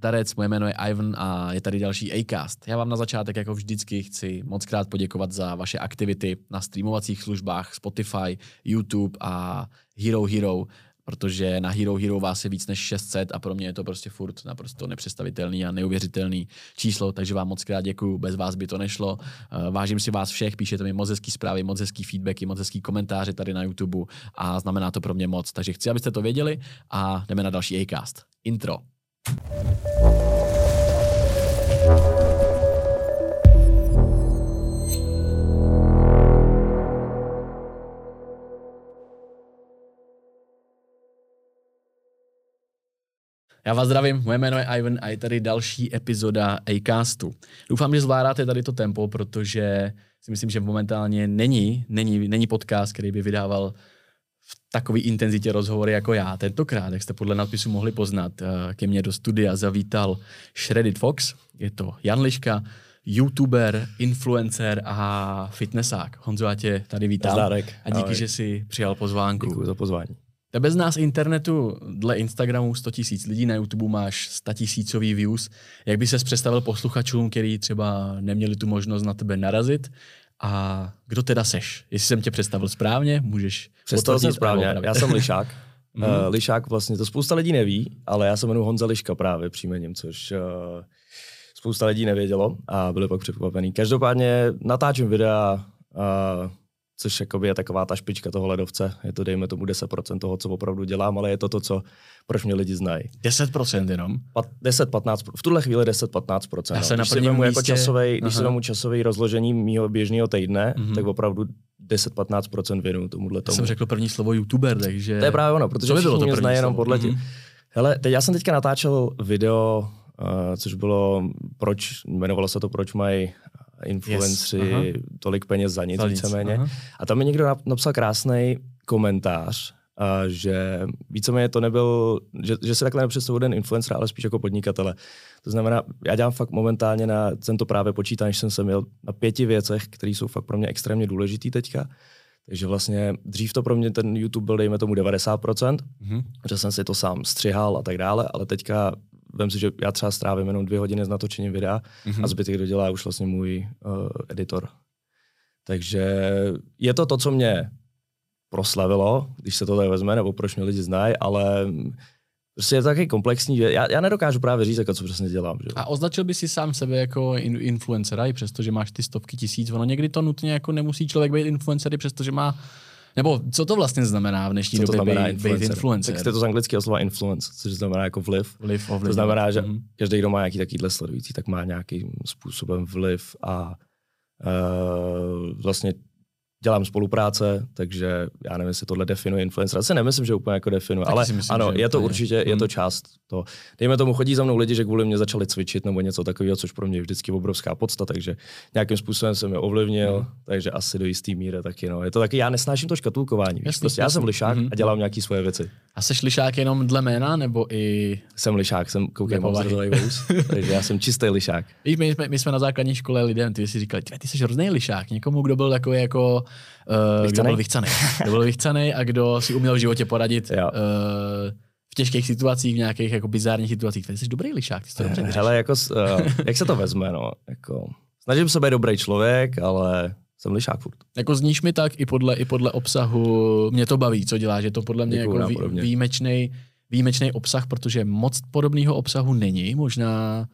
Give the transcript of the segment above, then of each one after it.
Zdarec, moje jméno je Ivan a je tady další Acast. Já vám na začátek jako vždycky chci moc krát poděkovat za vaše aktivity na streamovacích službách Spotify, YouTube a Hero Hero protože na Hero Hero vás je víc než 600 a pro mě je to prostě furt naprosto nepředstavitelný a neuvěřitelný číslo, takže vám moc krát děkuju, bez vás by to nešlo. Eh, vážím si vás všech, píšete mi moc hezký zprávy, moc hezký feedbacky, moc hezký komentáře tady na YouTube a znamená to pro mě moc. Takže chci, abyste to věděli a jdeme na další Acast. Intro. Já vás zdravím, moje jméno je Ivan a je tady další epizoda Acastu. Doufám, že zvládáte tady to tempo, protože si myslím, že momentálně není, není, není podcast, který by vydával v takové intenzitě rozhovory jako já. Tentokrát, jak jste podle nadpisu mohli poznat, eh, ke mně do studia zavítal Shredded Fox, je to Jan Liška, youtuber, influencer a fitnessák. Honzo, já tě tady vítám. Zdárek. A díky, Ahoj. že jsi přijal pozvánku. Děkuji za pozvání. Tebe z nás internetu dle Instagramu 100 tisíc lidí, na YouTube máš 100 tisícový views. Jak by ses představil posluchačům, který třeba neměli tu možnost na tebe narazit? A kdo teda seš? Jestli jsem tě představil správně, můžeš Představil jsem správně. Já jsem Lišák. Mhm. uh, Lišák vlastně, to spousta lidí neví, ale já se jmenuji Honza Liška právě příjmením, což uh, spousta lidí nevědělo a byli pak překvapený. Každopádně natáčím videa, uh, což jakoby je taková ta špička toho ledovce. Je to, dejme tomu, 10% toho, co opravdu dělám, ale je to to, co, proč mě lidi znají. 10% jenom. Pat- 10-15, v tuhle chvíli 10-15%. Já no. jsem na Když si vemu jako místě- časovej, když si Aha. vemu časový rozložení mýho běžného týdne, Mhm. tak opravdu 10-15% věnuju tomuhle Já tomu. jsem řekl první slovo youtuber, takže... To je právě ono, protože by bylo to mě první znají jenom podle Mhm. těch. Hele, teď já jsem teďka natáčel video, uh, což bylo, proč, jmenovalo se to, proč mají influenceri Yes, aha. tolik peněz za nic, Za nic, víceméně. aha. A tam mi někdo nap- napsal krásný komentář, uh, že víceméně to nebyl, že, že se takhle nepředstavuje jeden influencer, ale spíš jako podnikatele. To znamená, já dělám fakt momentálně na, jsem to právě počítal, než jsem se měl na pěti věcech, které jsou fakt pro mě extrémně důležitý teďka. Takže vlastně dřív to pro mě ten YouTube byl, dejme tomu 90%, Mhm. že jsem si to sám střihal a tak dále, ale teďka vem si, že já třeba strávím jenom dvě hodiny s natočením videa Mhm. a zbytek dodělá už vlastně můj uh, editor. Takže je to to, co mě proslavilo, když se to tak vezme, nebo proč mě lidi znají, ale prostě je to taky komplexní, že já, já nedokážu právě říct, jako co přesně dělám. Že? A označil by si sám sebe jako in- influencera, i přestože máš ty stovky tisíc. Ono někdy to nutně jako nemusí člověk být influencer, i přestože má nebo co to vlastně znamená v dnešní Co to době znamená být, být influencer? influencer? Tak jste to z anglického slova influence, což znamená jako vliv. Vliv. To znamená, že Mhm. každý, kdo má nějaký takovýhle sledující, tak má nějakým způsobem vliv a uh, vlastně dělám spolupráce, takže já nevím, jestli tohle definuje influencer. Asi nemyslím, že úplně jako definuje, Taky ale si myslím, ano, je to úplně. určitě, je Hmm. to část to. Dejme tomu, chodí za mnou lidi, že kvůli mě začali cvičit nebo něco takového, což pro mě je vždycky obrovská podsta, takže nějakým způsobem jsem je ovlivnil, Hmm. takže asi do jistý míry taky. No. Je to taky, já nesnáším to škatulkování. víš. Jasný, prostě já jsem lišák Mhm. a dělám nějaké svoje věci. A seš lišák jenom dle jména, nebo i... Jsem lišák, jsem koukej, mám vůz, takže já jsem čistý lišák. My, jsme, my jsme na základní škole lidem, ty si říkali, "Tve, ty jsi hrozný lišák, někomu, kdo byl takový jako, uh, kdo byl vychcanej. kdo byl vychcanej a kdo si uměl v životě poradit Jo. uh, v těžkých situacích, v nějakých jako bizárních situacích. Ty jsi dobrý lišák, ty jsi to dobře vyřešil. Hele, jako, uh, jak se to vezme, no, jako, snažím se být dobrý člověk, ale jsem lišák furt. Jako zníš mi tak i podle, i podle obsahu, mě to baví, co děláš, je to podle mě Děkuju, jako vý, výjimečný, výjimečný obsah, protože moc podobného obsahu není, možná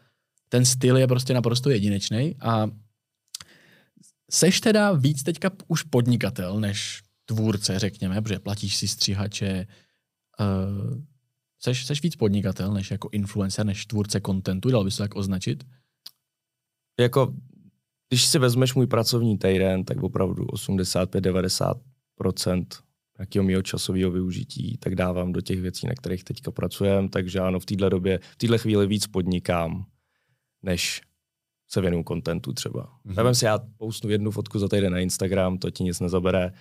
ten styl je prostě naprosto jedinečný a seš teda víc teďka už podnikatel než tvůrce, řekněme, protože platíš si stříhače, uh, seš, seš víc podnikatel než jako influencer, než tvůrce kontentu, dal bys to tak označit? Jako, když si vezmeš můj pracovní týden, tak opravdu 85-90% nějakého mého časového využití, tak dávám do těch věcí, na kterých teďka pracujeme, takže ano, v téhle době, v téhle chvíli víc podnikám, než se věnuju kontentu třeba. Mhm. Mm-hmm. si, já postnu jednu fotku za týden na Instagram, to ti nic nezabere,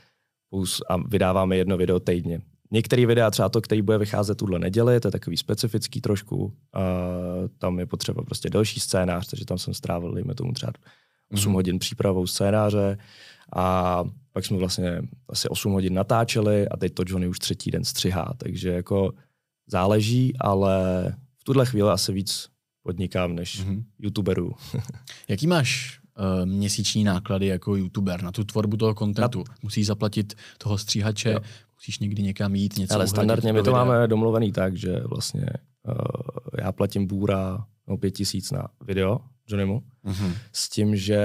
Pous- a vydáváme jedno video týdně. Některé videa, třeba to, který bude vycházet tuhle neděli, to je takový specifický trošku. A tam je potřeba prostě delší scénář, takže tam jsem strávil, dejme tomu třeba 8 Mhm. hodin přípravou scénáře a pak jsme vlastně asi 8 hodin natáčeli a teď to Johnny už třetí den střihá, takže jako záleží, ale v tuhle chvíli asi víc podnikám než mm-hmm. youtuberů. Jaký máš uh, měsíční náklady jako youtuber na tu tvorbu toho kontentu? Na... Musíš zaplatit toho stříhače, jo. musíš někdy někam jít, něco Ale standardně my to videa. máme domluvený tak, že vlastně uh, já platím bůra no, pět tisíc na video Johnnymu, mm-hmm. s tím, že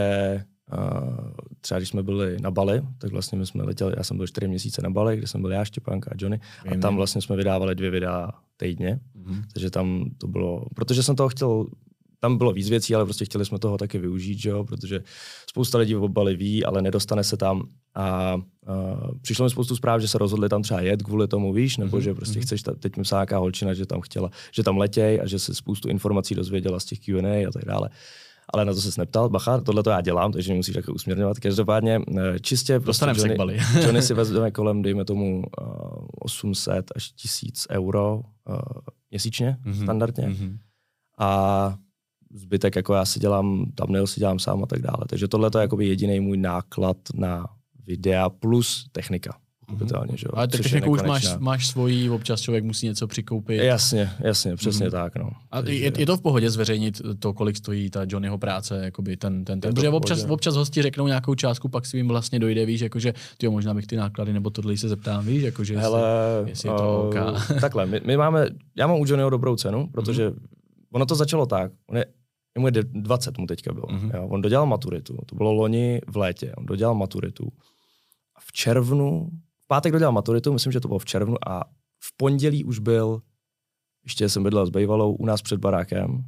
třeba když jsme byli na Bali, tak vlastně my jsme letěli, já jsem byl čtyři měsíce na Bali, kde jsem byl já, Štěpánka a Johnny a tam vlastně jsme vydávali dvě videa týdně, mm-hmm. takže tam to bylo, protože jsem toho chtěl, tam bylo víc věcí, ale prostě chtěli jsme toho taky využít, že jo? protože spousta lidí v Bali ví, ale nedostane se tam a uh, přišlo mi spoustu zpráv, že se rozhodli tam třeba jet kvůli tomu, víš, nebo mm-hmm. že prostě mm-hmm. chceš, teď mi nějaká holčina, že tam chtěla, že tam letěj a že se spoustu informací dozvěděla z těch Q&A a tak dále ale na to se neptal. Bacha, tohle to já dělám, takže musíš takhle usměrňovat. Každopádně eh, čistě prostě Johnny, se Johnny si vezme kolem, dejme tomu, uh, eh, 800 až 1000 euro uh, měsíčně, mm-hmm. standardně. Mm-hmm. A zbytek, jako já si dělám, tam si dělám sám a tak dále. Takže tohle je jediný můj náklad na videa plus technika pochopitelně. Že jo? Ale tak techniku už máš, máš svoji, občas člověk musí něco přikoupit. Jasně, jasně, přesně mm. tak. No. A Takže... je, je, to v pohodě zveřejnit to, kolik stojí ta Johnnyho práce, jakoby ten, ten, ten. Protože občas, občas hosti řeknou nějakou částku, pak si jim vlastně dojde, víš, jakože ty možná bych ty náklady, nebo tohle se zeptám, víš, jakože Hele, jestli, jestli je to OK. takhle, my, my, máme, já mám u Johnnyho dobrou cenu, protože mm. ono to začalo tak, on je, mu je 20 mu teďka bylo. Mm-hmm. Jo? On dodělal maturitu, to bylo loni v létě, on dodělal maturitu. V červnu pátek dodělal maturitu, myslím, že to bylo v červnu a v pondělí už byl, ještě jsem bydlel s Bejvalou u nás před barákem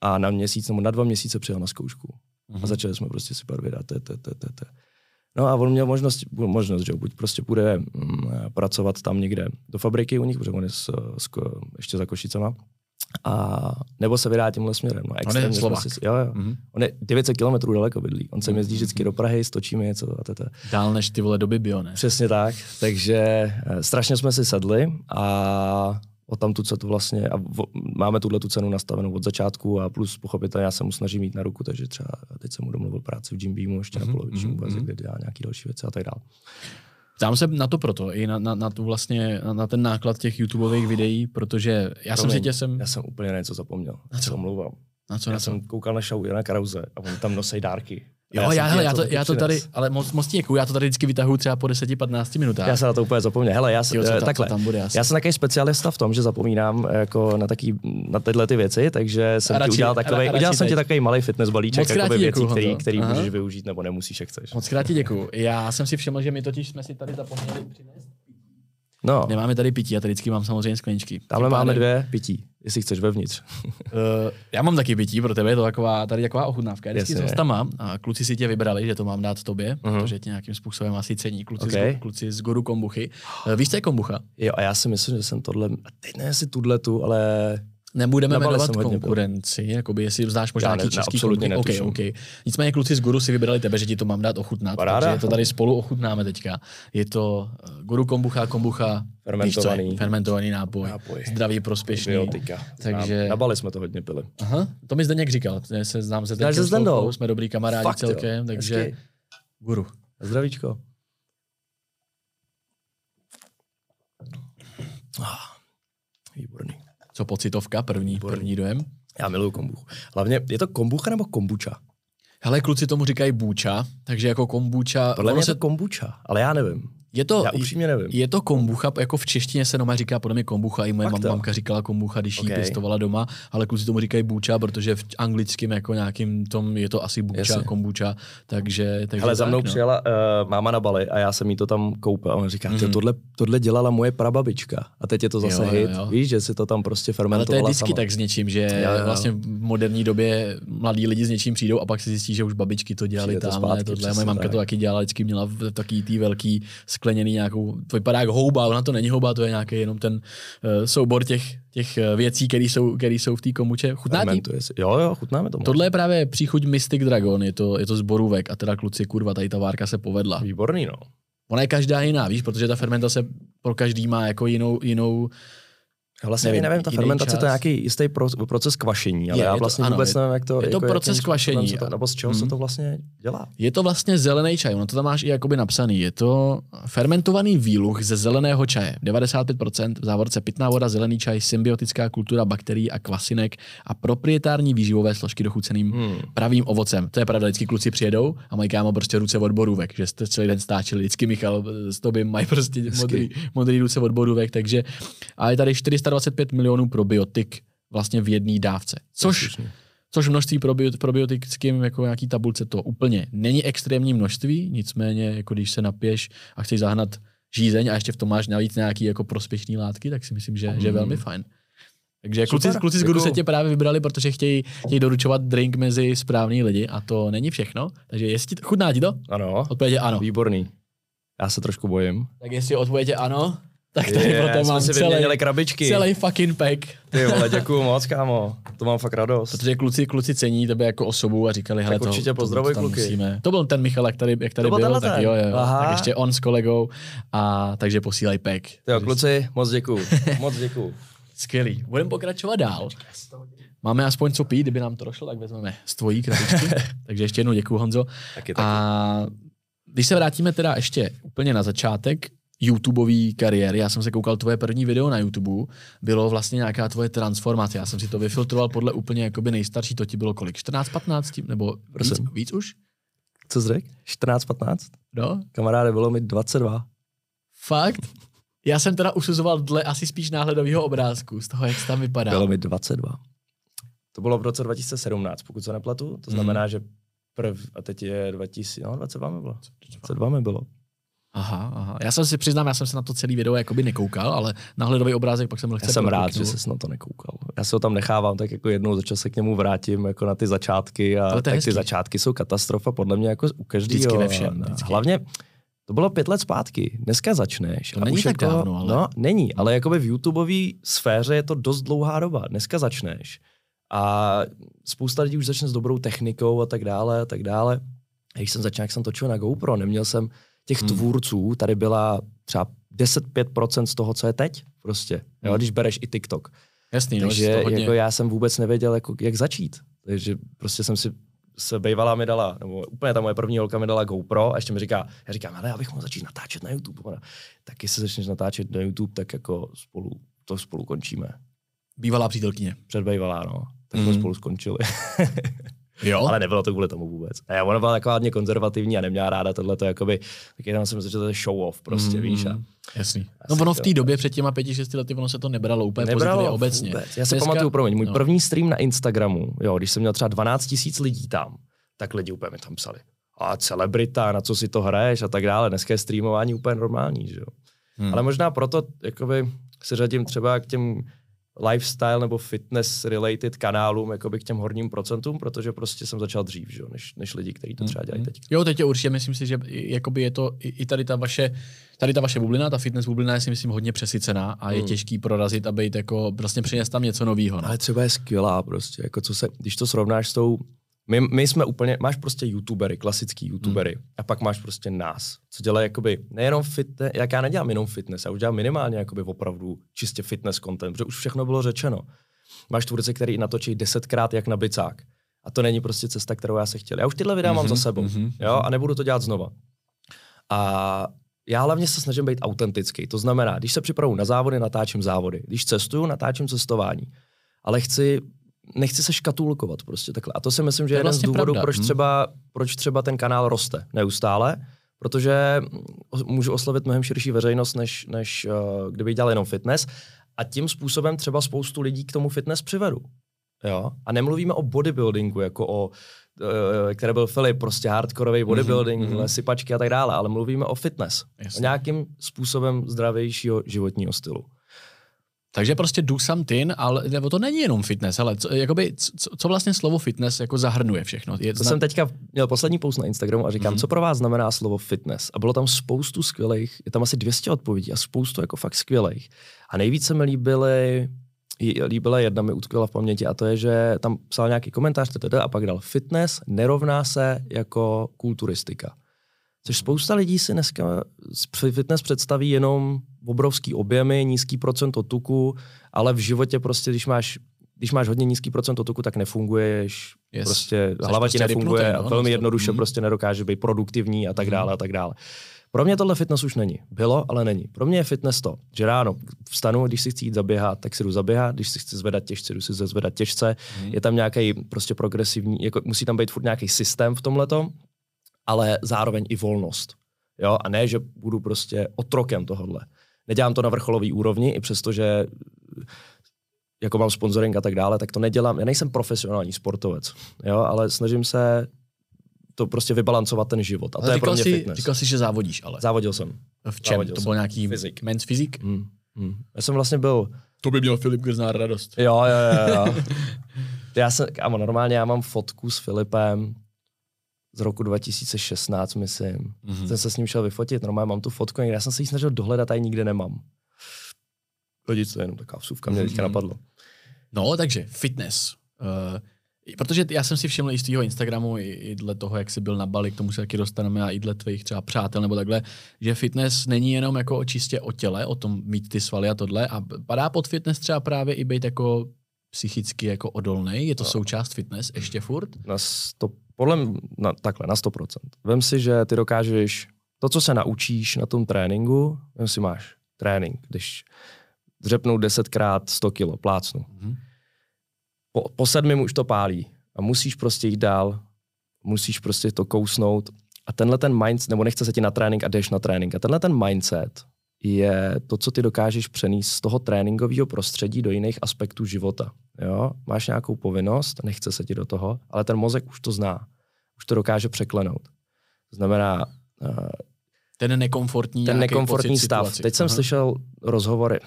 a na měsíc nebo na dva měsíce přijel na zkoušku. Mm-hmm. A mhm. začali jsme prostě si vydat. No a on měl možnost, možnost že buď prostě bude mm, pracovat tam někde do fabriky u nich, protože on je s, s, ještě za Košicama, a nebo se vydá tímhle směrem. No, on je Slovak. Si, jo, jo. Mm-hmm. On je 900 km daleko bydlí. On se mm-hmm. jezdí vždycky do Prahy, stočíme něco a tete. Dál než ty vole do Bibio, ne? Přesně tak. Takže eh, strašně jsme si sedli a o tam tu to vlastně, a v, máme tuhle tu cenu nastavenou od začátku a plus pochopitelně já se mu snažím mít na ruku, takže třeba teď jsem mu domluvil práci v Jim Beamu ještě mm-hmm. na poloviční mm-hmm. úvazek, kde dělá nějaký další věci a tak dále. Ptám se na to proto, i na, na, na, tu vlastně, na, na ten náklad těch YouTubeových videí, protože já Promiň, jsem si tě jsem... Já jsem úplně něco zapomněl. Na co? Omlouvám. Na co, já na jsem co? koukal na show Jana Krause a on tam nosí dárky. Jo, já, já, hele, já, to, já to tady, ale moc, moc děkuju, já to tady vždycky vytahuju třeba po 10-15 minutách. Já se na to úplně zapomněl. Hele, já, jsem, jo, ta, takhle, tam bude, já, já jsem takový specialista v tom, že zapomínám jako na, taký, na tyhle ty věci, takže jsem radši, ti udělal takový, udělal jsem ti takový malý fitness balíček, jako věcí, který, který můžeš využít nebo nemusíš, jak chceš. Moc krát děkuju. Já jsem si všiml, že my totiž jsme si tady zapomněli přinést No. Nemáme tady pití, já tady vždycky mám samozřejmě skleničky. Tamhle máme dvě pití, jestli chceš vevnitř. uh, já mám taky pití, pro tebe je to taková, tady taková ochutnávka. Já vždycky s mám a kluci si tě vybrali, že to mám dát tobě, uh-huh. protože tě nějakým způsobem asi cení kluci, okay. z, kluci z Goru kombuchy. Uh, víš, co je kombucha? Jo, a já si myslím, že jsem tohle, teď ne si tuhle tu, ale Nebudeme jmenovat konkurenci, jakoby jestli znáš možná nějaký český absolutně okay, okay. Nicméně kluci z Guru si vybrali tebe, že ti to mám dát ochutnat, Paráda. takže to tady spolu ochutnáme teďka. Je to eh, Guru kombucha, kombucha, fermentovaný, víš, fermentovaný nápoj, nápoj, zdravý, prospěšný. Biotika. Takže... Na Bali jsme to hodně pili. Aha, to mi Zdeněk říkal, se znám se teď jsme dobrý kamarádi Fakt, celkem, jo. takže Hezky. Guru. Zdravíčko. Ah, výborný. Co pocitovka, první, první dojem? Já miluju kombuchu. Hlavně, je to kombucha nebo kombucha? Hele, kluci tomu říkají bůča, takže jako kombucha... Podle mě se... je to kombucha, ale já nevím. Je to, Já upřímně nevím. Je to kombucha, jako v češtině se doma říká podle mě kombucha, i moje mam, mamka říkala kombucha, když okay. ji pěstovala doma, ale kluci tomu říkají bůča, protože v anglickém jako nějakým tom je to asi bůča, kombucha, takže, takže Hele, za mnou tak, no. přijela uh, máma na Bali a já jsem jí to tam koupil a ona říká, mm-hmm. tohle, tohle dělala moje prababička a teď je to zase jo, hit, jo, jo. víš, že si to tam prostě fermentovala Ale to je vždycky sama. tak s něčím, že jo, jo. vlastně v moderní době mladí lidi s něčím přijdou a pak si zjistí, že už babičky to dělali tam, tohle, moje mamka to taky dělala, vždycky měla v taký tý velký skleněný nějakou to vypadá jako houba, ona to není houba, to je nějaký jenom ten uh, soubor těch, těch eh, věcí, které jsou, který jsou v té komuče. Chutná ti? Jo, jo, chutnáme to. Tohle je právě příchuť Mystic Dragon, je to, je to zborůvek a teda kluci, kurva, tady ta várka se povedla. Výborný, no. Ona je každá jiná, víš, protože ta fermentace pro každý má jako jinou, jinou Vlastně nevím, nevím ta fermentace čas. to je nějaký jistý pro, proces kvašení, ale je, já vlastně to, ano, vůbec nevím, jak to je. to jako, proces kvašení. To, nebo z čeho hmm. se to vlastně dělá? Je to vlastně zelený čaj, ono to tam máš i jakoby napsaný. Je to fermentovaný výluch ze zeleného čaje. 95% v závorce pitná voda, zelený čaj, symbiotická kultura bakterií a kvasinek a proprietární výživové složky dochuceným hmm. pravým ovocem. To je pravda, vždycky kluci přijedou a mají kámo prostě ruce od borůvek, že jste celý den stáčeli. Vždycky Michal s tobě mají prostě modrý, modrý ruce od borůvek, takže a je tady 425 milionů probiotik vlastně v jedné dávce. Což, což množství probiotickým jako nějaký tabulce to úplně není extrémní množství, nicméně jako když se napiješ a chceš zahnat žízeň a ještě v tom máš navíc nějaký jako prospěšné látky, tak si myslím, že, mm. že je velmi fajn. Takže kluci, kluci z jako... se tě právě vybrali, protože chtějí, chtějí doručovat drink mezi správný lidi a to není všechno. Takže jestli chutná ti to? Ano. Odpověď ano. Výborný. Já se trošku bojím. Tak jestli odpověď ano, tak tady je, pro to mám si celý, krabičky. celý fucking pack. Ty vole, děkuju moc, kámo. To mám fakt radost. Protože kluci, kluci cení tebe jako osobu a říkali, hele, tak určitě pozdravuj kluky. Musíme. To byl ten Michal, jak tady, jak tady to byl, tak jo, jo. Aha. Tak ještě on s kolegou, a takže posílej pack. Jo, kluci, moc děkuju. moc děkuju. Skvělý. Budeme pokračovat dál. Máme aspoň co pít, kdyby nám to došlo, tak vezmeme z tvojí krabičky. takže ještě jednou děkuji, Honzo. Taky, taky. A když se vrátíme teda ještě úplně na začátek, YouTubeový kariéry. Já jsem se koukal tvoje první video na YouTube, bylo vlastně nějaká tvoje transformace. Já jsem si to vyfiltroval podle úplně jakoby nejstarší, to ti bylo kolik? 14, 15? Nebo víc, víc už? Co jsi řekl? 14, 15? No. Kamaráde, bylo mi 22. Fakt? Já jsem teda usuzoval dle asi spíš náhledového obrázku, z toho, jak tam vypadá. Bylo mi 22. To bylo v roce 2017, pokud se nepletu. To znamená, hmm. že prv, a teď je 2000, no 22 mi bylo. 22 mi bylo. Aha, aha. Já jsem si přiznám, já jsem se na to celý video jakoby nekoukal, ale na hledový obrázek pak jsem lehce Já jsem rád, že se na to nekoukal. Já se ho tam nechávám, tak jako jednou za čas se k němu vrátím, jako na ty začátky a tak hezký. ty začátky jsou katastrofa podle mě jako u každého. Vždycky ve všem. Vždycky. Hlavně to bylo pět let zpátky. Dneska začneš. To a není už tak jako, dávno, ale... No, není, ale jakoby v YouTubeové sféře je to dost dlouhá doba. Dneska začneš a spousta lidí už začne s dobrou technikou a tak dále a tak dále. A když jsem začal, jak jsem točil na GoPro, neměl jsem těch hmm. tvůrců, tady byla třeba 10-5% z toho, co je teď prostě, hmm. jo, když bereš i TikTok. Jasný, no, Takže no, hodně... jako já jsem vůbec nevěděl, jako, jak začít. Takže prostě jsem si se bejvala mi dala, nebo úplně ta moje první holka mi dala GoPro a ještě mi říká, já říkám, ale já bych mohl začít natáčet na YouTube. Ona, taky se začneš natáčet na YouTube, tak jako spolu, to spolu končíme. Bývalá přítelkyně. Předbejvalá, no. Tak mm. spolu skončili. Jo? Ale nebylo to kvůli tomu vůbec. A já, ona byla taková hodně konzervativní a neměla ráda tohle, to jakoby, tak jenom jsem že to je show off prostě, mm, víš. A, jasný. No ono v té době před těma pěti, šesti lety, ono se to nebralo úplně nebralo obecně. Vůbec. Já si Dneska... pamatuju, promiň, můj no. první stream na Instagramu, jo, když jsem měl třeba 12 tisíc lidí tam, tak lidi úplně mi tam psali. A celebrita, na co si to hraješ a tak dále. Dneska je streamování úplně normální, že jo. Hmm. Ale možná proto jakoby, se řadím třeba k těm lifestyle nebo fitness related kanálům jakoby k těm horním procentům, protože prostě jsem začal dřív, že? Než, než lidi, kteří to třeba dělají mm-hmm. teď. Jo, teď je určitě, myslím si, že jakoby je to i, i tady ta vaše tady ta vaše bublina, ta fitness bublina je si myslím hodně přesycená a je mm. těžký prorazit a být jako, vlastně přinést tam něco nového. No. Ale třeba je skvělá prostě, jako co se, když to srovnáš s tou my, my jsme úplně, máš prostě youtubery, klasický youtubery hmm. a pak máš prostě nás, co dělají jakoby nejenom fitness, jak já nedělám jenom fitness, já už dělám minimálně jakoby opravdu čistě fitness content, protože už všechno bylo řečeno. Máš tvůrce, který natočí desetkrát jak na bicák. A to není prostě cesta, kterou já se chtěl. Já už tyhle videa mm-hmm, mám za mhm, sebou, mm-hmm. jo, a nebudu to dělat znova. A já hlavně se snažím být autentický. To znamená, když se připravu na závody, natáčím závody. Když cestuju, natáčím cestování. Ale chci nechci se škatulkovat prostě takhle. A to si myslím, že je jeden vlastně z důvodů, pravda. proč hm. třeba, proč třeba ten kanál roste neustále, protože můžu oslovit mnohem širší veřejnost, než, než uh, kdyby dělal jenom fitness. A tím způsobem třeba spoustu lidí k tomu fitness přivedu. Jo? A nemluvíme o bodybuildingu, jako o uh, které byl Filip, prostě hardkorový mhm, bodybuilding, mm-hmm. sypačky a tak dále, ale mluvíme o fitness. Jasně. O nějakým způsobem zdravějšího životního stylu. Takže prostě do something, ale nebo to není jenom fitness, ale co, jakoby, co, co vlastně slovo fitness jako zahrnuje všechno? Je, to zna... jsem teďka měl poslední post na Instagramu a říkám, mm. co pro vás znamená slovo fitness? A bylo tam spoustu skvělých, je tam asi 200 odpovědí a spoustu jako fakt skvělých. A nejvíce mi líbily, líbila jedna mi utkvěla v paměti a to je, že tam psal nějaký komentář a pak dal fitness nerovná se jako kulturistika. Což spousta lidí si dneska fitness představí jenom obrovský objemy, nízký procento tuku, ale v životě prostě, když máš když máš hodně nízký procent tuku, tak nefunguješ, yes. prostě Jsi hlava ti prostě nefunguje no, a velmi jednoduše mm. prostě nedokáže být produktivní a tak mhm. dále a tak dále. Pro mě tohle fitness už není. Bylo, ale není. Pro mě je fitness to, že ráno vstanu, když si chci jít zaběhat, tak si jdu zaběhat, když si chci zvedat těžce, jdu si zvedat těžce. Mm. Je tam nějaký prostě progresivní, jako musí tam být furt nějaký systém v tomhletom, ale zároveň i volnost. Jo? A ne, že budu prostě otrokem tohohle. Nedělám to na vrcholové úrovni, i přesto, že jako mám sponsoring a tak dále, tak to nedělám. Já nejsem profesionální sportovec, jo, ale snažím se to prostě vybalancovat ten život. A to ale je pro mě jsi, fitness. Říkal jsi, že závodíš, ale. Závodil jsem. V čem? Závodil to byl nějaký fyzik. men's fyzik? Hmm. Hmm. Já jsem vlastně byl... To by měl Filip Grznár radost. Jo, jo, jo. jo. já jsem, kámo, normálně já mám fotku s Filipem z roku 2016, myslím. Mm-hmm. Jsem se s ním šel vyfotit, normálně mám tu fotku, já jsem se ji snažil dohledat a ji nikde nemám. Hodit to jenom taková vsuvka, mě mm-hmm. teďka napadlo. No, takže fitness. Uh, protože já jsem si všiml i z tvého Instagramu, i, i dle toho, jak jsi byl na Bali, k tomu se taky dostaneme, a i dle tvých třeba přátel nebo takhle, že fitness není jenom jako čistě o těle, o tom mít ty svaly a tohle, a padá pod fitness třeba právě i být jako psychicky jako odolný? Je to no. součást fitness ještě furt? Na podle na, takhle, na 100%. Vem si, že ty dokážeš to, co se naučíš na tom tréninku, vem si máš trénink, když dřepnou desetkrát 100 kilo, plácnu. Mm-hmm. Po, po sedmi už to pálí a musíš prostě jít dál, musíš prostě to kousnout a tenhle ten mindset, nebo nechce se ti na trénink a jdeš na trénink a tenhle ten mindset je to, co ty dokážeš přenést z toho tréninkového prostředí do jiných aspektů života. Jo? Máš nějakou povinnost, nechce se ti do toho, ale ten mozek už to zná. Už to dokáže překlenout. To znamená... Uh, ten nekomfortní, ten nekomfortní stav. Situaci. Teď jsem Aha. slyšel rozhovory.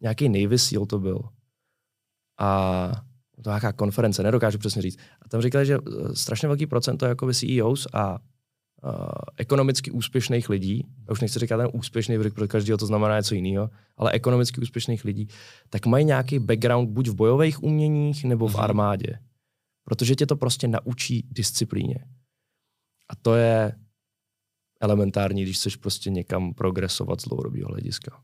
Nějaký Navy SEAL to byl. A to nějaká konference, nedokážu přesně říct. A tam říkali, že eh, strašně velký procento jako CEOs a uh, ekonomicky úspěšných lidí, já už nechci říkat ten úspěšný, protože pro každého to znamená něco jiného, ale ekonomicky úspěšných lidí, tak mají nějaký background buď v bojových uměních nebo v mhm. armádě. Protože tě to prostě naučí disciplíně. A to je elementární, když chceš prostě někam progresovat z dlouhodobého hlediska.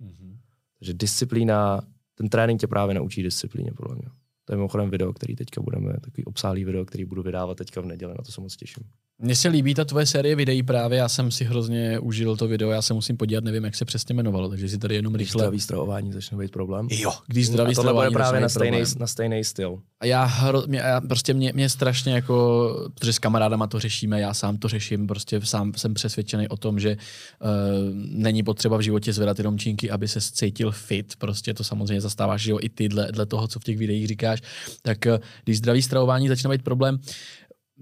Mm-hmm. Takže disciplína, ten trénink tě právě naučí disciplíně, podle mě. To je mimochodem video, který teďka budeme, takový obsálý video, který budu vydávat teďka v neděli, na to se moc těším. Mně se líbí ta tvoje série videí právě, já jsem si hrozně užil to video, já se musím podívat, nevím, jak se přesně jmenovalo, takže si tady jenom rychle. Zdraví stravování začne být problém. Jo, když zdraví stravování bude právě na stejný, na stejný styl. A já, hro, mě, já prostě mě, mě, strašně jako, protože s kamarádama to řešíme, já sám to řeším, prostě sám jsem přesvědčený o tom, že uh, není potřeba v životě zvedat jenom čínky, aby se cítil fit, prostě to samozřejmě zastáváš, že jo, i ty dle, dle toho, co v těch videích říkáš, tak uh, když zdraví stravování začne být problém,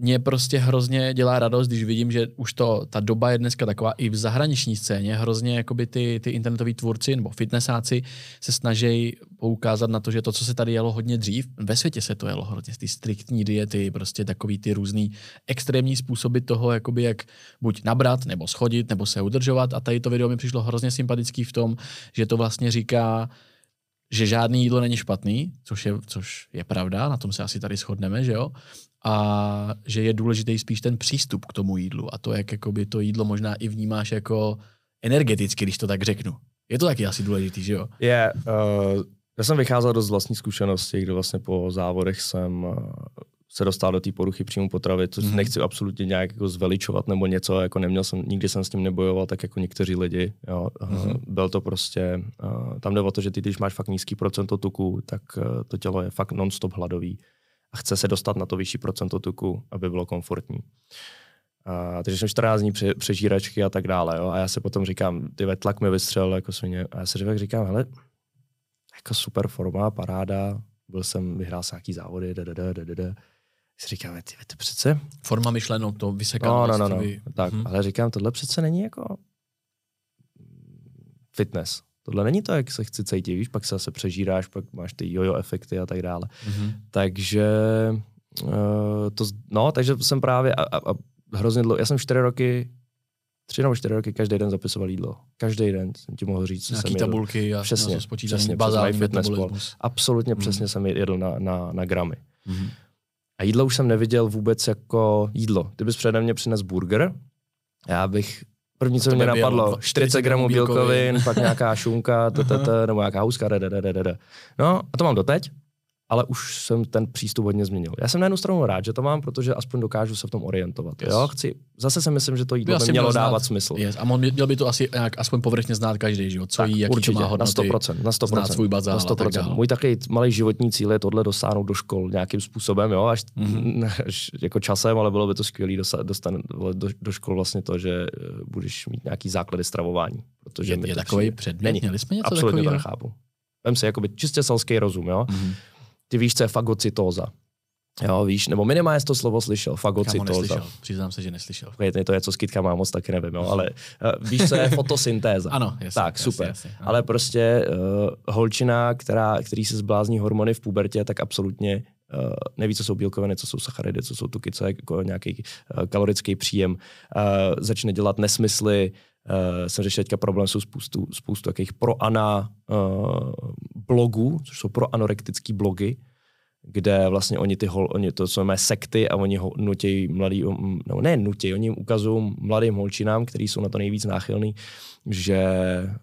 mě prostě hrozně dělá radost, když vidím, že už to, ta doba je dneska taková i v zahraniční scéně, hrozně jakoby ty, ty internetoví tvůrci nebo fitnessáci se snaží poukázat na to, že to, co se tady jelo hodně dřív, ve světě se to jelo hodně, ty striktní diety, prostě takový ty různý extrémní způsoby toho, jakoby jak buď nabrat, nebo schodit, nebo se udržovat. A tady to video mi přišlo hrozně sympatický v tom, že to vlastně říká, že žádný jídlo není špatný, což je, což je pravda, na tom se asi tady shodneme, že jo, a že je důležitý spíš ten přístup k tomu jídlu a to, jak jakoby to jídlo možná i vnímáš jako energeticky, když to tak řeknu. Je to taky asi důležitý, že jo? Je, yeah, uh, já jsem vycházel dost vlastní zkušenosti, kdy vlastně po závodech jsem uh, se dostal do té poruchy příjmu potravy, což mm-hmm. nechci absolutně nějak jako zveličovat nebo něco, jako neměl jsem, nikdy jsem s tím nebojoval, tak jako někteří lidi, jo. Mm-hmm. Byl to prostě, uh, tam jde o to, že ty, když máš fakt nízký procento tuku, tak uh, to tělo je fakt non-stop hladový a chce se dostat na to vyšší procento tuku, aby bylo komfortní. A, takže jsem 14 dní pře, přežíračky a tak dále. Jo? A já se potom říkám, ty tlak mi vystřelil jako svině. A já se říkám, říkám, hele, jako super forma, paráda, byl jsem, vyhrál se nějaký závody, da, da, da, da, da. Si říkám, ty, ty přece... Forma myšleno, to vyseká. No, no, no, no. tak, hmm. ale říkám, tohle přece není jako fitness. Tohle není to, jak se chci cítit, víš, pak se zase přežíráš, pak máš ty jojo efekty a tak dále. Mm-hmm. Takže uh, to, no, takže jsem právě a, a, a hrozně dlouho, já jsem čtyři roky, tři nebo čtyři roky každý den zapisoval jídlo. Každý den jsem ti mohl říct, co Nějaký jsem tabulky jedl. a přesně, přesně, bazál, fitness Absolutně mm-hmm. přesně jsem jedl na, na, na gramy. Mm-hmm. A jídlo už jsem neviděl vůbec jako jídlo. Ty bys přede mě přines burger, já bych První, co mě napadlo, dva- 40 gramů bílkovin, pak nějaká šunka, nebo nějaká houska. No a to mám doteď, ale už jsem ten přístup hodně změnil. Já jsem na jednu stranu rád, že to mám, protože aspoň dokážu se v tom orientovat. Yes. Jo? Chci, zase si myslím, že to jídlo By mělo měl znát- dávat smysl. Yes. A on, měl by to asi nějak aspoň povrchně znát každý, že jo? Co Tak, jí, jaký určitě, má na hodnoty. 100%, na 100%. znát svůj bazál na a tak 100%. dál. Můj takový malý životní cíl je tohle dosáhnout do škol nějakým způsobem, jo, až, Mhm. mm-hmm. až jako časem, ale bylo by to skvělé dostat, do, do, škol vlastně to, že eh, budeš mít nějaký základy stravování. Protože Je, je takový předmět? Měli jsme něco Absolutně to nechápu. Vem si jakoby čistě selský rozum, jo. Mhm. Ty víš, co je fagocytóza. Jo, víš, nebo minimálně to slovo slyšel, Kámo, fagocytóza. neslyšel. Přiznám se, že neslyšel. Okay, to je, co s kytkama moc taky nevím, jo, ale uh, víš, co je fotosyntéza. Ano, jasně. Tak, jasně, super. Jasně, ano. Ale prostě uh, holčina, která, který se zblázní hormony v pubertě, tak absolutně uh, neví, co jsou bílkoviny, co jsou sacharidy, co jsou tuky, co je jako nějaký uh, kalorický příjem. Uh, začne dělat nesmysly. Uh, jsem řešil teďka problém, jsou spoustu, spoustu takových proana uh, blogů, což jsou proanorektický blogy, kde vlastně oni ty hol, oni to jsou mé sekty a oni ho nutí mladý, no ne nutí, oni jim ukazují mladým holčinám, kteří jsou na to nejvíc náchylný, že eh,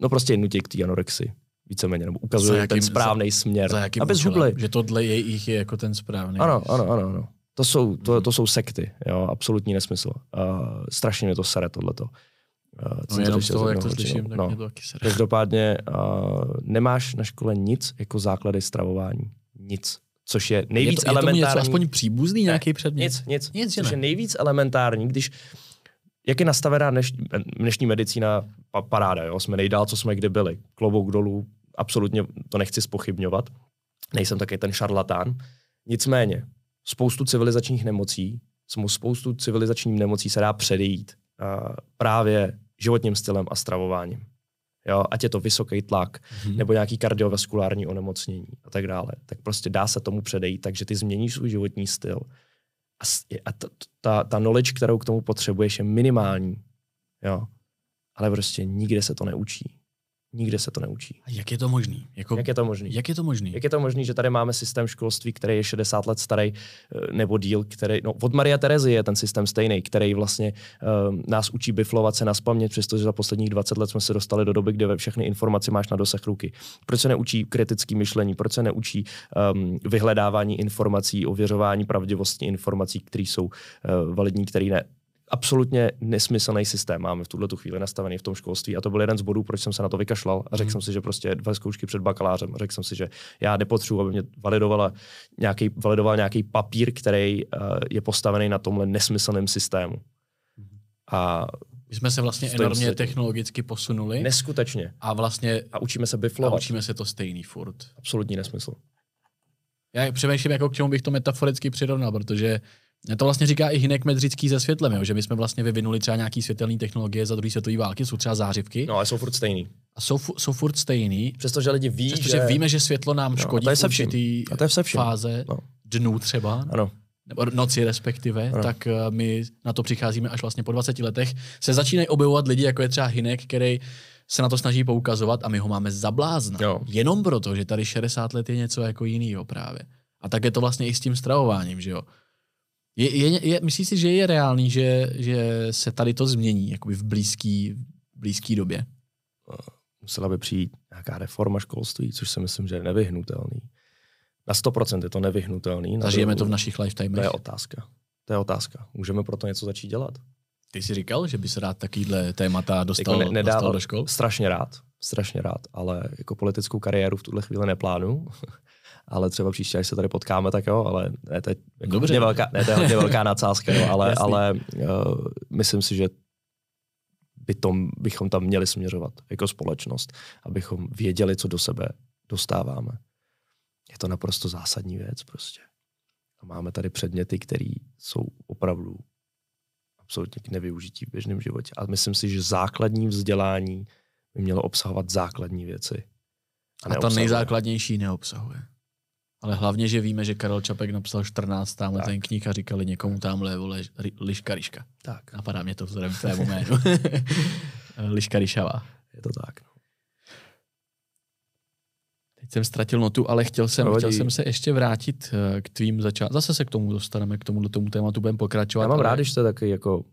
no prostě nutí k té anorexii víceméně, nebo ukazují jakým- ten správný směr. Za jakým aby účelem? zhubli. Že tohle je jich je jako ten správný. Ano, ano, ano, ano. To jsou, to, to jsou sekty, jo, absolutní nesmysl. Uh, strašně mě to sere, tohleto. Uh, No jenom z toho, jak to slyším, tak no. mě to taky sere. Každopádně uh, nemáš na škole nic jako základy stravování. Nic. Což je nejvíc je to, je tomu něco elementární. aspoň příbuzný nějaký předmět? Nic, nic. Nic, což ne. je nejvíc elementární, když jak je nastavená dnešní, dnešní medicína pa, paráda, jo? jsme nejdál, co jsme kdy byli. Klobouk dolů, absolutně to nechci spochybňovat. Nejsem taky ten šarlatán. Nicméně, spoustu civilizačních nemocí, spoustu civilizačních nemocí se dá předejít uh, právě životním stylem a stravováním. Jo, ať je to vysoký tlak, Mhm. nebo nějaký kardiovaskulární onemocnění a tak dále, tak prostě dá se tomu předejít, takže ty změníš svůj životní styl. A, a ta, ta, ta knowledge, kterou k tomu potřebuješ, je minimální. Jo. Ale prostě nikde se to neučí. Nikde se to neučí. A jak je to možný? Jako, Jak je to možné? jak je to možný? Jak je to možné, že tady máme systém školství, který je 60 let starý, eh, nebo díl, který, no od Maria Terezy je ten systém stejný, který vlastně um, nás učí biflovat se na spaměť, přestože za posledních 20 let jsme se dostali do doby, kde ve všechny informace máš na dosah ruky. Proč se neučí kritické myšlení, proč se neučí um, vyhledávání informací, ověřování pravdivosti informací, které jsou uh, validní, které ne absolutně nesmyslný systém máme v tuhle tu chvíli nastavený v tom školství. A to byl jeden z bodů, proč jsem se na to vykašlal. A řekl Mhm. jsem si, že prostě dva zkoušky před bakalářem. A řekl jsem si, že já nepotřebuji, aby mě validovala nějaký, validoval nějaký papír, který uh, je postavený na tomhle nesmyslném systému. Mhm. A My jsme se vlastně enormě si. technologicky posunuli neskutečně. a vlastně A učíme se a biflovat. učíme se to stejný furt. Absolutní nesmysl. Já přemýšlím, jako k čemu bych to metaforicky přirovnal, protože to vlastně říká i Hinek Medřický se světlem, jo? že my jsme vlastně vyvinuli třeba nějaký světelné technologie za druhé světové války, jsou třeba zářivky No ale jsou furt stejný. a jsou, jsou furt stejný, Přestože lidi ví, přestože že... víme, že světlo nám No, a škodí to je v určitý A to je se fáze No. dnů třeba, Ano. nebo noci respektive, Ano. tak eh, my na to přicházíme až vlastně po 20 letech. Se začínají objevovat lidi, jako je třeba Hinek, který se na to snaží poukazovat a my ho máme za blázna. Jo. Jenom proto, že tady 60 let je něco jako jinýho právě. A tak je to vlastně i s tím stravováním, že jo. Je, je, je, myslíš si, že je reálný, že, že se tady to změní jakoby v blízký, blízký době? musela by přijít nějaká reforma školství, což si myslím, že je nevyhnutelný. Na 100% je to nevyhnutelný. Zažijeme to v našich To lifetimech. je otázka. To je otázka. Můžeme proto něco začít dělat. Ty jsi říkal, že by se rád takovýhle témata dostal, Jako ne- nedával- dostal do škol? Strašně rád, strašně rád, ale jako politickou kariéru v tuhle chvíli neplánu. Ale třeba příště, až se tady potkáme, tak jo, ale ne, to je jako Dobře. hodně velká, ne, to je hodně velká nadsázka, jo, ale, Jasný. ale uh, myslím si, že by tom, bychom tam měli směřovat jako společnost, abychom věděli, co do sebe dostáváme. Je to naprosto zásadní věc prostě. A máme tady předměty, které jsou opravdu absolutně k nevyužití v běžném životě. A myslím si, že základní vzdělání by mělo obsahovat základní věci. A to neobsahuje. nejzákladnější neobsahuje. Ale hlavně, že víme, že Karel Čapek napsal 14 tamhle Tak. ten knih a říkali někomu tamhle, vole, liška ryška. Tak, Napadá mě to vzhledem k tvému jménu. liška ryšavá. je to tak. No. Teď jsem ztratil notu, ale chtěl jsem, chtěl jsem se ještě vrátit eh, k tvým začátkům. Zase se k tomu dostaneme, k tomuhle tomu tématu budeme pokračovat. Já mám ale- rád, když jste taky jako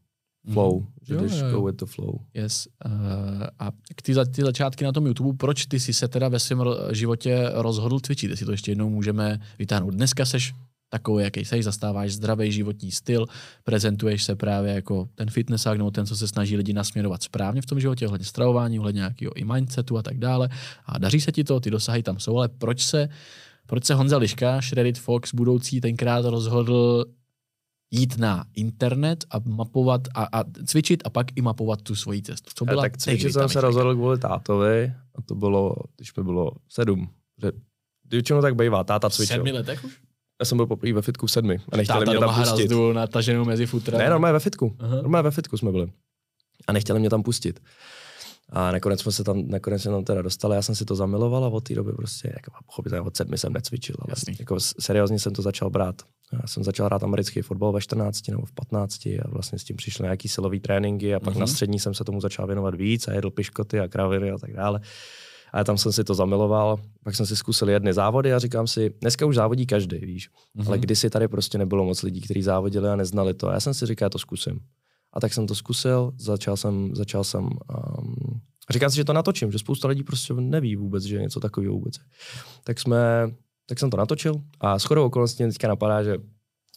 flow, že Jo, jdeš jo, jo. go with the flow. Yes. Uh, a k ty, ty začátky na tom YouTube, proč ty jsi se teda ve svém životě rozhodl cvičit? Jestli to ještě jednou můžeme vytáhnout. Dneska seš takový, jaký seš, zastáváš zdravý životní styl, prezentuješ se právě jako ten fitnessák nebo ten, co se snaží lidi nasměrovat správně v tom životě, ohledně stravování, ohledně nějakého i mindsetu a tak dále. A daří se ti to, ty dosahy tam jsou, ale proč se, proč se Honza Liška, Shredded Fox budoucí tenkrát rozhodl jít na internet a mapovat a, a cvičit a pak i mapovat tu svoji cestu. Co byla tak cvičit jsem se rozhodl kvůli tátovi a to bylo, když mi bylo sedm. Většinou tak bývá, táta V cvičil. sedmi letech už? Já jsem byl poprvé ve fitku v sedmi a nechtěli Táta mě tam pustit. hrazdu nataženou mezi futra. Ne, normálně ve fitku. Aha. Normálně ve fitku jsme byli. A nechtěli mě tam pustit. A nakonec jsme se tam, nakonec jsme tam teda dostali, já jsem si to zamiloval a od té doby prostě, jako pochopitelně od sedmi jsem necvičil, ale Jasný. jako seriózně jsem to začal brát. Já jsem začal hrát americký fotbal ve 14 nebo v 15 a vlastně s tím přišly nějaký silový tréninky a pak Mhm. na střední jsem se tomu začal věnovat víc a jedl piškoty a kraviny a tak dále. A tam jsem si to zamiloval, pak jsem si zkusil jedny závody a říkám si, dneska už závodí každý, víš. Mhm. Ale kdysi tady prostě nebylo moc lidí, kteří závodili a neznali to. A já jsem si říkal, já to zkusím. A tak jsem to zkusil, začal jsem, začal jsem, um, říkám si, že to natočím, že spousta lidí prostě neví vůbec, že něco takového vůbec. Tak jsme, tak jsem to natočil a shodou okolností mě teďka napadá, že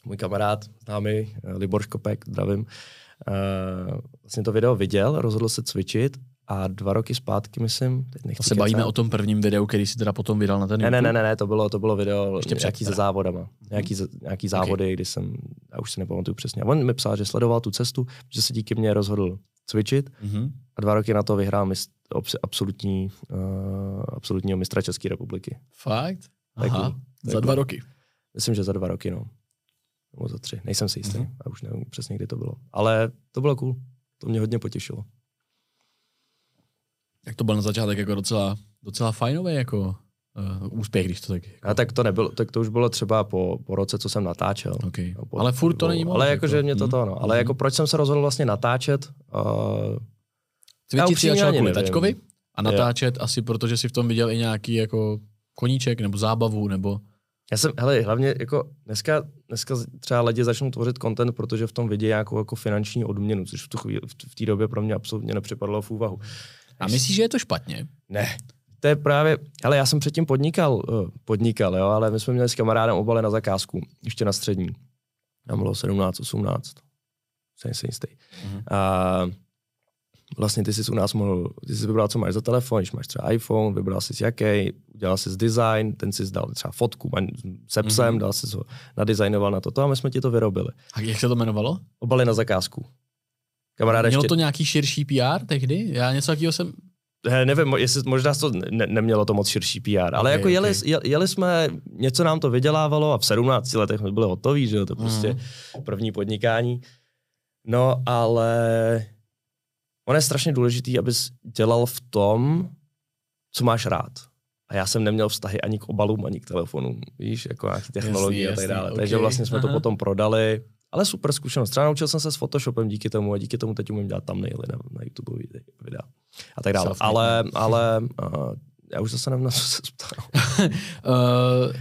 můj kamarád, známý, eh, Libor Škopek, zdravím, uh, vlastně to video viděl, rozhodl se cvičit a dva roky zpátky, myslím, teď nechci To se bavíme o tom prvním videu, který si teda potom vydal na ten Ne, ne, YouTube. ne, ne, ne, to bylo, to bylo video Ještě před nějaký se závodama. Nějaký, z- nějaký závody, okay. kdy jsem, já už si nepamatuju přesně. A on mi psal, že sledoval tu cestu, že se díky mně rozhodl cvičit Mhm. a dva roky na to vyhrál mist, absolutní, uh, absolutního mistra České republiky. Fakt? Aha, je za dva roky. Myslím, že za dva roky, no. Nebo za tři, nejsem si jistý, Mhm. mm-hmm. a už nevím přesně, kdy to bylo. Ale to bylo cool, to mě hodně potěšilo. Jak to byl na začátek jako docela, docela fajnový jako uh, úspěch, když to tak... Jako, A tak to nebylo, tak to už bylo třeba po, po roce, co jsem natáčel. okay. No, po- Ale furt to není moc. Ale jakože mě to hm. to, no. Ale Mhm. jako proč jsem se rozhodl vlastně natáčet? Uh, Cvičit si začal kvůli nevím. taťkovi a natáčet asi protože si v tom viděl i nějaký jako koníček nebo zábavu nebo... já jsem, hele, hlavně jako dneska, dneska třeba lidi začnou tvořit content, protože v tom vidí nějakou jako finanční odměnu, což v, tu chvíli, v, v té době pro mě absolutně nepřipadlo v úvahu. A myslíš, že je to špatně? Ne. To je právě, ale já jsem předtím podnikal, uh, podnikal, jo, ale my jsme měli s kamarádem obaly na zakázku, ještě na střední. Tam bylo 17, 18. Jsem si jistý. Mhm. A vlastně ty jsi u nás mohl, ty jsi vybral, co máš za telefon, když máš třeba iPhone, vybral jsi jaký, udělal jsi design, ten si dal třeba fotku se psem, Mhm. mm-hmm. dal si ho, nadizajnoval na toto a my jsme ti to vyrobili. A jak se to jmenovalo? Obaly na zakázku. Kamarád Mělo ještě, to nějaký širší PR tehdy? Já něco takového jsem... He, nevím, jestli možná to ne, nemělo to moc širší PR, ale Okay, jako jeli, okay. je- jeli, jsme, něco nám to vydělávalo a v 17 letech jsme byli hotoví, že jo, to prostě Mhm. první podnikání. No, ale ono je strašně důležitý, abys dělal v tom, co máš rád. A já jsem neměl vztahy ani k obalům, ani k telefonům, víš, jako nějaký technologie Jasný, a tak jasný, dále. ok, Takže vlastně jsme to aha. potom prodali, ale super zkušenost. Třeba naučil jsem se s Photoshopem díky tomu a díky tomu teď umím dělat thumbnaily na, na YouTube videa a tak dále. Self-made Ale, ale uh, já už zase nevím, na co se ptal. Uh,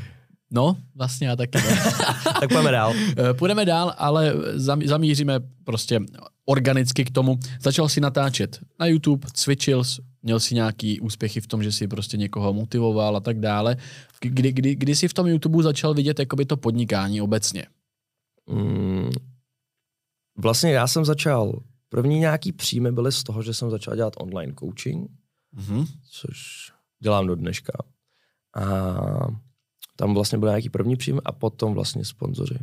no, vlastně já taky. Tak pojďme dál. Eh, Půjdeme dál, ale zam- zamíříme prostě organicky k tomu. Začal si natáčet na YouTube, cvičil, měl si nějaký úspěchy v tom, že si prostě někoho motivoval a tak dále. Kdy, kdy, kdy jsi v tom YouTube začal vidět jakoby to podnikání obecně? Mm, vlastně já jsem začal, první nějaký příjmy byly z toho, že jsem začal dělat online coaching, Mhm. což dělám do dneška. A tam vlastně byl nějaký první příjmy a potom vlastně sponzoři.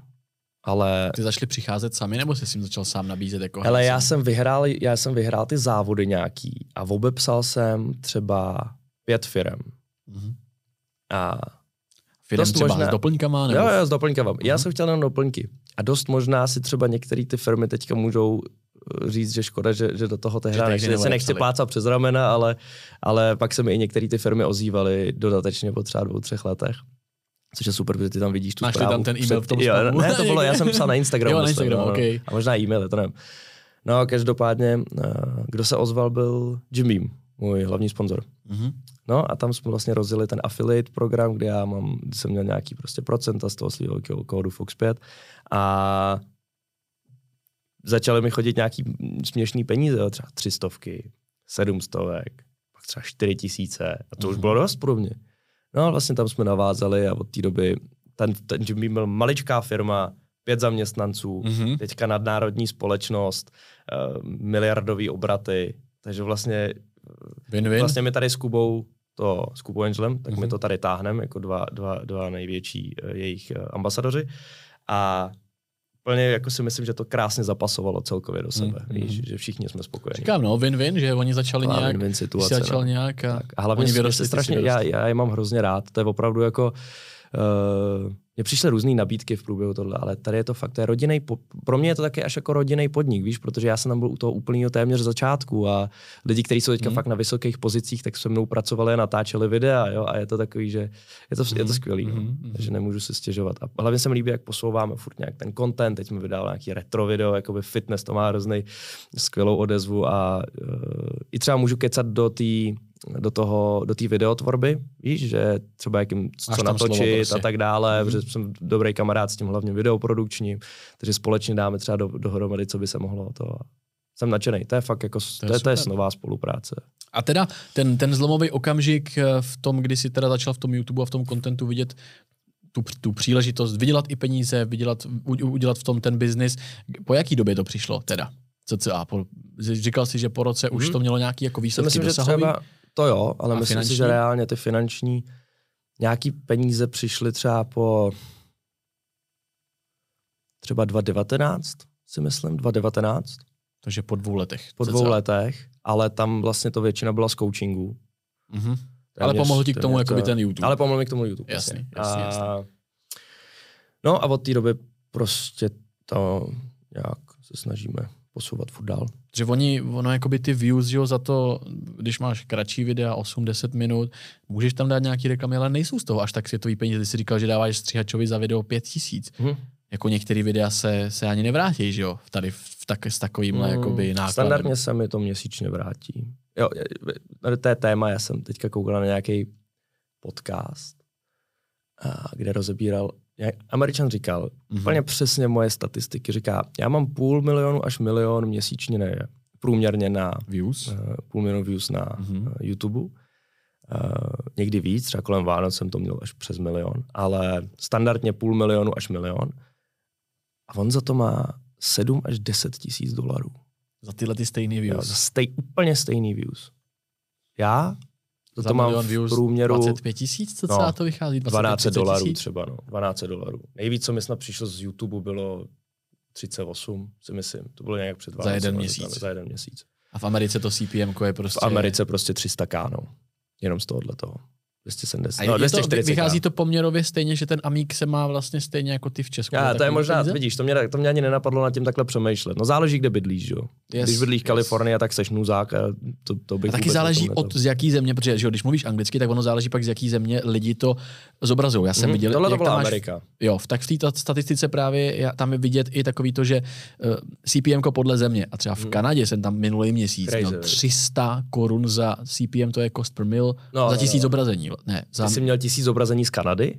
Ale Ty začali přicházet sami, nebo jsi tím začal sám nabízet? Jako hele, já jsem... vyhrál, já jsem vyhrál ty závody nějaký a obepsal jsem třeba pět firem. Mhm. A dost třeba možná- s doplňkama? Nebo... Jo, jo, s doplňkama. Já Mhm. jsem chtěl jenom doplňky. A dost možná si třeba některé ty firmy teďka můžou eh, říct, že škoda, že, že do toho Že tehdy nechci, se nechci plácat přes ramena, ale, ale pak se mi i některé ty firmy ozývaly dodatečně po třeba dvou, třech letech. Což je super, protože ty tam vidíš tu Máš zprávu. tam ten e-mail v tom jo? Ne, to bylo, já jsem psal na Instagramu. Jo, na myslím, Instagramu, no, no. okej. A možná e-maily, to nevím. No, každopádně, eh, kdo se ozval, byl Jim Beam, můj hlavní sponzor. Mhm. No a tam jsme vlastně rozjeli ten affiliate program, kde já mám, kde jsem měl nějaký prostě procenta z toho svého kódu Fox 5 a začaly mi chodit nějaký směšný peníze, třeba třistovky, sedmstovek, pak třeba čtyři tisíce a to už Mhm. bylo dost pro mě. No a vlastně tam jsme navázali a od té doby ten, ten Jimmy byl maličká firma, pět zaměstnanců, Mhm. teďka nadnárodní společnost, uh, miliardový obraty, takže vlastně, Win-win. vlastně my tady s Kubou, to, s Kubou Angelem, tak Mhm. my to tady táhneme jako dva, dva, dva největší uh, jejich uh, ambasadoři a plně jako si myslím, že to krásně zapasovalo celkově do sebe, Mhm. víš, že všichni jsme spokojení. Říkám, no, win-win, že oni začali Taková nějak, win-win situace, začal no. nějak a, Tak. A hlavně oni vyrostli, strašně, já, já je mám hrozně rád, to je opravdu jako, uh, mně přišly různé nabídky v průběhu tohle, ale tady je to fakt, to je rodinný, pro mě je to taky až jako rodinný podnik, víš, protože já jsem tam byl u toho úplného téměř začátku a lidi, kteří jsou teďka Mhm. fakt na vysokých pozicích, tak se mnou pracovali a natáčeli videa, jo, a je to takový, že je to, je to Mhm, skvělý, no. mhm. takže nemůžu se stěžovat. A hlavně se mi líbí, jak posouváme furt nějak ten content, teď jsme vydali nějaký retro video, jakoby fitness, to má hrozný skvělou odezvu a uh, i třeba můžu kecat do té do toho, do té videotvorby, víš, že třeba jakým, Máš co slovo natočit prostě. a tak dále, Mhm. mm-hmm. protože jsem dobrý kamarád s tím hlavně videoprodukčním, takže společně dáme třeba do, dohromady, co by se mohlo to. Jsem nadšený, to je fakt jako, to je je, to je, super. nová spolupráce. A teda ten, ten zlomový okamžik eh, v tom, kdy jsi teda začal v tom YouTube a v tom kontentu vidět tu, tu příležitost vydělat i peníze, vydělat, udělat v tom ten biznis. Po jaký době to přišlo teda? CCA, po, říkal jsi, že po roce už Mhm. to mělo nějaký jako To výsledky myslím, že dosahový? třeba, to jo, ale A myslím finanční? si, že reálně ty finanční, nějaký peníze přišly třeba po třeba 2019, si myslím, 2019, Takže po dvou letech. po cca. dvou letech, ale tam vlastně to většina byla z coachingu. Mhm. Ale pomohl ti k tomu jakoby ten YouTube. Ale pomohl mi k tomu YouTube. Jasný, přesně. jasný, a. No a od té doby prostě to nějak se snažíme posouvat furt dál. Že oni, ono jakoby ty views, že jo, za to, když máš kratší videa, 8-10 minut, můžeš tam dát nějaký reklamy, ale nejsou z toho až tak světový peníze. Ty jsi říkal, že dáváš stříhačovi za video 5 tisíc. Mhm. Jako některé videa se, se ani nevrátí, že jo, tady v, tak, s takovýmhle Mm, jakoby nákladem. Standardně se mi to měsíčně vrátí. Jo, to je téma, já jsem teďka koukal na nějaký podcast, a kde rozebíral, jak Američan říkal, Mhm. úplně přesně moje statistiky, říká, já mám půl milionu až milion měsíčně ne, průměrně na Views? eh, půl milionu views na Mhm. uh, YouTube. Uh, někdy víc, třeba kolem Vánoc jsem to měl až přes milion, ale standardně půl milionu až milion. A on za to má 7 až 10 tisíc dolarů. Za tyhle ty stejný Jo, views. za stej, úplně stejný views. Já to, za to mám v průměru 25 tisíc, co No, to vychází? 25, 12 30 dolarů třeba, no. 12 dolarů. Nejvíc, co mi snad přišlo z YouTube, bylo 38, si myslím. To bylo nějak před Za 12 jeden lety, měsíc. Za jeden měsíc. A v Americe to CPM je prostě... V Americe prostě 300 k, no. Jenom z tohohle toho. 270. A no, je to, 240 vychází to poměrově stejně, že ten Amík se má vlastně stejně jako ty v Česku. Já, to je možná, peníze? vidíš, to mě, to mě ani nenapadlo nad tím takhle přemýšlet. No záleží, kde bydlíš, jo. Yes, Když bydlíš v yes. Kalifornii, tak seš nuzák a to, to bych A taky záleží od z jaký země, protože že jo, když mluvíš anglicky, tak ono záleží pak z jaký země lidi to zobrazují. Já jsem Mhm, viděl, Tohle to byla máš, Amerika. jo, v- tak v té ta- statistice právě já- tam je vidět i takový to, že uh, CPM podle země. A třeba v Mhm. Kanadě jsem tam minulý měsíc Crazy, měl viď? 300 korun za CPM, to je cost per mil, No, za no, tisíc no. zobrazení. Ne, za, Ty jsi měl tisíc zobrazení z Kanady?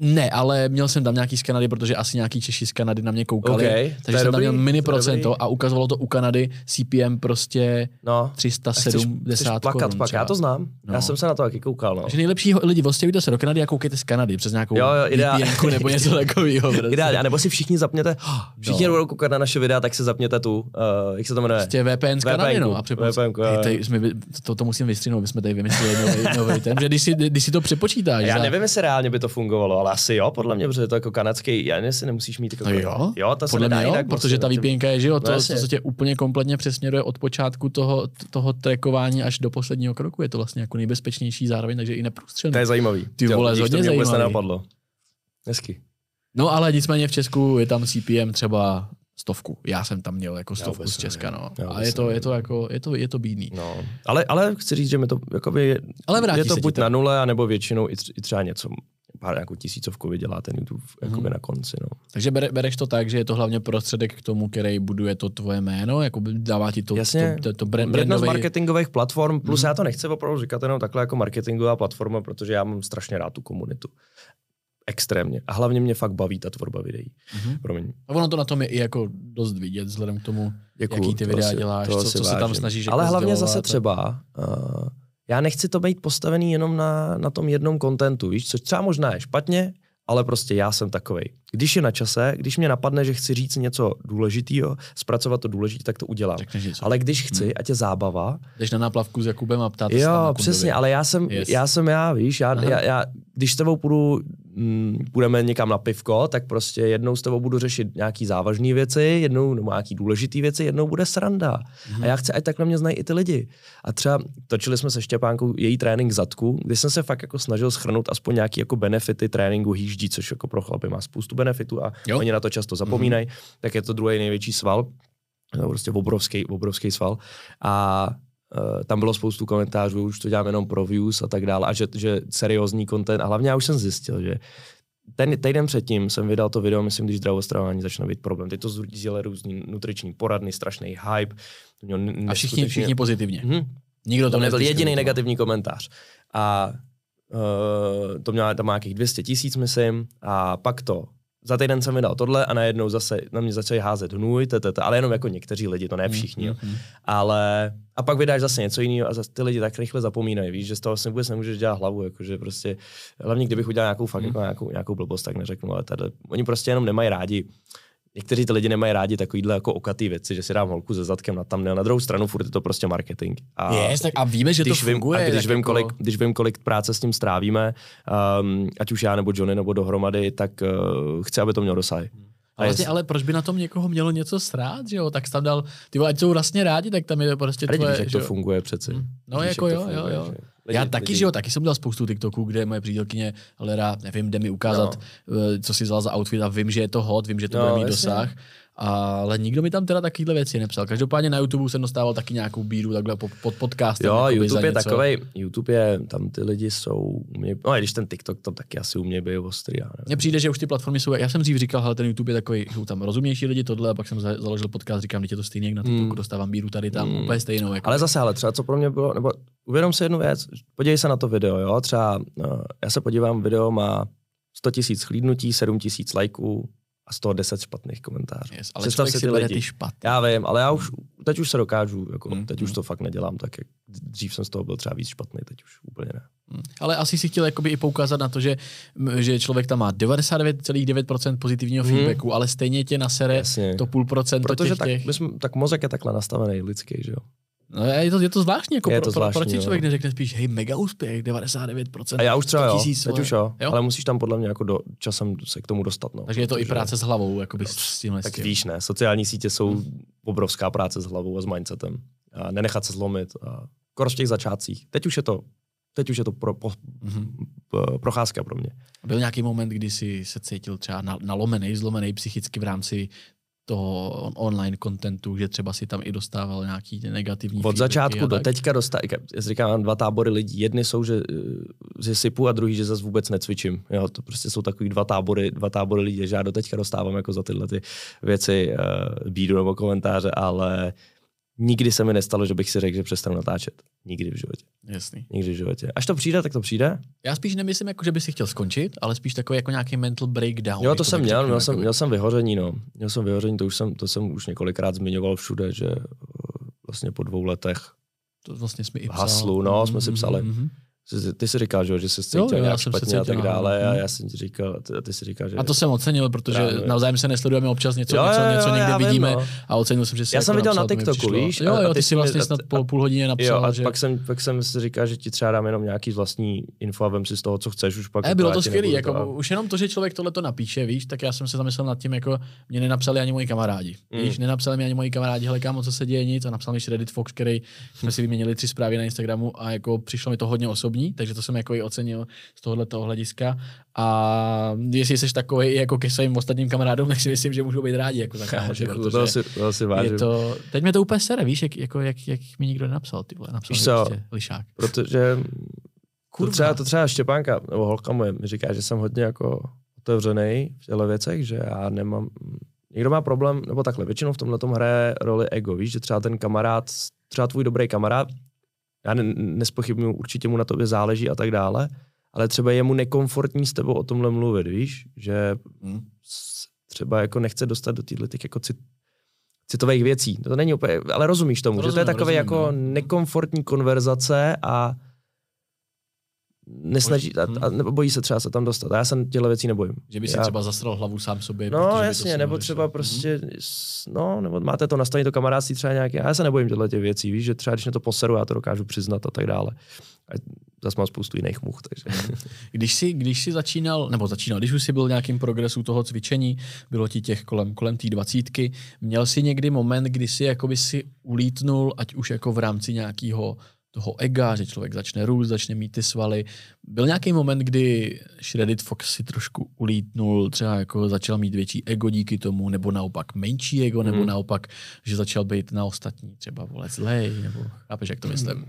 Ne, ale měl jsem tam nějaký z Kanady, protože asi nějaký Češi z Kanady na mě koukali. OK, to je takže jsem tam dobrý, měl mini procento dobrý. a ukazovalo to u Kanady CPM prostě No. A chceš, 370 chceš plakat korun. pak, já to znám. No. Já jsem se na to taky koukal, no. Takže nejlepší lidi, ostěhujte se do Kanady a koukejte z Kanady přes nějakou Jo, jo, ideál- VPN nebo něco takového. Prostě. Ideálně, a nebo si všichni zapněte, všichni No. budou koukat na naše videa, tak se zapněte tu, uh, jak se to jmenuje? Prostě VPN z Kanady, no. A jo, Hej, tady jsme, to, to, musím vystřihnout, my jsme tady vymysleli nový, nový ten, že když si, když si to přepočítáš. Já nevím, jestli reálně by to fungovalo, ale asi jo, podle mě, protože je to jako kanadský, já nevím, jestli nemusíš mít jako... No jo, jo to se podle nedá mě jo, jinak protože ta vlastně, VPN je, že jo, to, No to, co tě úplně kompletně přesměruje od počátku toho, toho trackování až do posledního kroku. Je to vlastně jako nejbezpečnější zároveň, takže i neprůstřelný. To je zajímavý. Ty Jo, vole, hodně to mě vůbec zajímavý. nenapadlo. Hezky. No ale nicméně v Česku je tam CPM třeba stovku. Já jsem tam měl jako stovku vůbec z Česka, no. A vůbec je to, je to jako, je to, je to bídný. No. Ale, ale chci říct, že mi to jakoby je, Ale je to se buď to. na nule, anebo většinou i, tř- i třeba něco, pár nějakou tisícovku vydělá ten YouTube Mhm. jakoby na konci. No. Takže bere, bereš to tak, že je to hlavně prostředek k tomu, který buduje to tvoje jméno, jako dává ti to, Jasně. to, to, to brand, Jedna z brandový... marketingových platform, plus Mhm. já to nechci opravdu říkat jenom takhle jako marketingová platforma, protože já mám strašně rád tu komunitu. extrémně. A hlavně mě fakt baví ta tvorba videí. Mm-hmm. Promiň. A ono to na tom je i jako dost vidět, vzhledem k tomu, Děkuju, jaký ty videa si, děláš, co, co se tam snažíš Ale jako hlavně zase třeba, uh, já nechci to být postavený jenom na, na tom jednom kontentu, víš, což třeba možná je špatně, ale prostě já jsem takový. Když je na čase, když mě napadne, že chci říct něco důležitého, zpracovat to důležité, tak to udělám. Ale když chci, hmm. ať je zábava. Jdeš na náplavku s Jakubem a ptát Jo, přesně, ale já jsem, yes. já jsem já, víš, já, já, já, když s tebou půjdu mm, půjdeme někam na pivko, tak prostě jednou s tebou budu řešit nějaký závažné věci, jednou nebo nějaký důležité věci, jednou bude sranda. Mm. A já chci, ať takhle mě znají i ty lidi. A třeba točili jsme se Štěpánkou její trénink zadku, kdy jsem se fakt jako snažil schrnout aspoň nějaký jako benefity tréninku hýždí, což jako pro chlapy má spoustu benefitů a jo. oni na to často zapomínají, mm. tak je to druhý největší sval, no, prostě obrovský, obrovský sval. A tam bylo spoustu komentářů, už to dělám jenom pro views a tak dále, a že, že seriózní content, a hlavně já už jsem zjistil, že ten týden předtím jsem vydal to video, myslím, když zdravostravování začne být problém. Teď to zdělali různý nutriční poradny, strašný hype. To mělo a všichni, všichni pozitivně. Hmm. Nikdo to, to nebyl jediný negativní komentář. A uh, to mělo tam nějakých 200 tisíc, myslím, a pak to za týden jsem vydal tohle a najednou zase na mě začali házet hnůj, tete, ale jenom jako někteří lidi, to ne všichni. Mm-hmm. Ale a pak vydáš zase něco jiného a zase ty lidi tak rychle zapomínají, víš, že z toho si vůbec nemůžeš dělat hlavu, jakože prostě, hlavně kdybych udělal nějakou fakt, mm. jako nějakou, nějakou blbost, tak neřeknu, ale tady, oni prostě jenom nemají rádi někteří ty lidi nemají rádi takovýhle jako okatý věci, že si dám holku ze zadkem na tam, Na druhou stranu furt je to prostě marketing. A, yes, tak a víme, že to funguje. Vím, a když, vím, jako... kolik, když vím, kolik práce s tím strávíme, um, ať už já nebo Johnny nebo dohromady, tak uh, chci, aby to mělo dosah. A vlastně, ale proč by na tom někoho mělo něco srát, že jo? Tak tam dal, ty ať jsou vlastně rádi, tak tam je prostě tvoje, víš, jak to funguje přeci. Hmm. No víš, jako jo, funguje, jo, jo. Lidi, Já taky, lidi. že jo, taky jsem dělal spoustu TikToků, kde moje přítelkyně Lera, nevím, jde mi ukázat, no. Co si vzal za outfit a vím, že je to hot, vím, že to no, bude mít jasně. dosah ale nikdo mi tam teda takovýhle věci nepsal. Každopádně na YouTube jsem dostával taky nějakou bíru takhle pod, pod podcastem. Jo, YouTube je takový, YouTube je, tam ty lidi jsou, mě, no a když ten TikTok tam taky asi umějí být ostrý. Mně přijde, že už ty platformy jsou, já jsem dřív říkal, ale ten YouTube je takový, jsou tam rozumnější lidi tohle, a pak jsem založil podcast, říkám, že je to stejný, jak na TikToku, hmm. dostávám bíru tady tam, hmm. úplně stejnou. Jako ale zase, ale třeba co pro mě bylo, nebo uvědom si jednu věc, podívej se na to video, jo, třeba uh, já se podívám, video má 100 tisíc chlídnutí, 7 tisíc lajků, a z toho deset špatných komentářů. Yes, ale Představ si ty lidi. Ty špatný. Já vím, ale já už, teď už se dokážu, jako, mm, teď mm. už to fakt nedělám tak, jak dřív jsem z toho byl třeba víc špatný, teď už úplně ne. Mm. Ale asi si chtěl jakoby i poukázat na to, že, že člověk tam má 99,9% pozitivního mm. feedbacku, ale stejně tě nasere Jasně. to půl procent Protože těch, tak, těch... Jsme, tak mozek je takhle nastavený lidský, že jo. No je to, je to zvláštní, jako je pro, to zvláštní, proč si člověk neřekne spíš, hej, mega úspěch, 99%. A já už třeba jo, teď už jo, jo, ale musíš tam podle mě jako do, časem se k tomu dostat. No, Takže je to protože, i práce s hlavou, jakoby no, s tímhle. Tak víš, ne, sociální sítě jsou hmm. obrovská práce s hlavou a s mindsetem. A nenechat se zlomit. A v těch začátcích. Teď už je to teď už je to pro, po, mm-hmm. procházka pro mě. Byl nějaký moment, kdy jsi se cítil třeba nalomený, zlomený psychicky v rámci toho online kontentu, že třeba si tam i dostával nějaký negativní Od začátku do teďka dostal, já říkám, dva tábory lidí. Jedny jsou, že, že sypu a druhý, že zase vůbec necvičím. Jo, to prostě jsou takový dva tábory, dva tábory lidí, že já do teďka dostávám jako za tyhle ty věci uh, bídu nebo komentáře, ale nikdy se mi nestalo, že bych si řekl, že přestanu natáčet. Nikdy v životě. Jasný. Nikdy v životě. Až to přijde, tak to přijde. Já spíš nemyslím, jako, že by si chtěl skončit, ale spíš takový jako nějaký mental breakdown. Jo, to jsem měl, měl, jsem, měl jsem vyhoření, no. Měl jsem vyhoření, to už jsem, to jsem už několikrát zmiňoval všude, že eh, vlastně po dvou letech to vlastně jsme i psal. haslu, no, jsme si psali. Mm-hmm. Ty jsi říkal, že, že jsi cítil jo, jo, nějak špatně cítil, a tak dále a já jsem ti říkal, ty, ty jsi říkal, že... A to jsem ocenil, protože právě. navzájem se nesledujeme občas něco, jo, něco, něco někde vím, vidíme no. a ocenil jsem, že jsi Já jsem jako viděl na TikToku, víš? Jo, jo, ty, ty jsi vlastně snad půl, půl hodině napsal, jo, a že... pak jsem, pak jsem si říkal, že ti třeba dám jenom nějaký vlastní info a vem si z toho, co chceš, už pak... E, bylo to skvělé, jako už jenom to, že člověk tohle to napíše, víš, tak já jsem se zamyslel nad tím, jako mě nenapsali ani moji kamarádi. Mm. Víš, nenapsali mi ani moji kamarádi, hele kámo, co se děje nic, a napsal mi Reddit Fox, který jsme si vyměnili tři zprávy na Instagramu a jako přišlo mi to hodně osobní, takže to jsem jako i ocenil z tohoto hlediska. A jestli jsi takový jako ke svým ostatním kamarádům, tak si myslím, že můžou být rádi. Jako že, to, to, si, to si vážím. Je to, teď mě to úplně sere, víš, jak, jako, jak, jak mi nikdo nenapsal, ty vole, napsal co, prostě lišák. Protože to třeba, to třeba Štěpánka, nebo holka moje, mi říká, že jsem hodně jako otevřený v těchto věcech, že já nemám, někdo má problém, nebo takhle, většinou v tomhle tom hraje roli ego, víš, že třeba ten kamarád, třeba tvůj dobrý kamarád, já ne, nespochybnuju, určitě mu na tobě záleží a tak dále, ale třeba je mu nekomfortní s tebou o tomhle mluvit, víš? Že Hmm. třeba jako nechce dostat do těchto těch jako cit, citových věcí. To není úplně, ale rozumíš tomu, To že to je takové rozumím, jako no. nekomfortní konverzace a nesnaží, a, a, nebo bojí se třeba se tam dostat. A já se těchto věcí nebojím. Že by si já, třeba zasral hlavu sám sobě. No jasně, nebo třeba Mhm. prostě, s- no, nebo máte to nastavení to kamarádství třeba nějaké, a já se nebojím těchto těch věcí, víš, že třeba když mě to poseru, já to dokážu přiznat a tak dále. A zase mám spoustu jiných much, takže. Když jsi, když jsi začínal, nebo začínal, když už jsi byl v nějakým progresu toho cvičení, bylo ti těch kolem, kolem té dvacítky, měl jsi někdy moment, kdy jsi jakoby si ulítnul, ať už jako v rámci nějakého toho ega, že člověk začne růst, začne mít ty svaly. Byl nějaký moment, kdy Shredded Fox si trošku ulítnul, třeba jako začal mít větší ego díky tomu, nebo naopak menší ego, nebo Mhm. naopak, že začal být na ostatní třeba vole zlej, nebo chápeš, jak to myslím?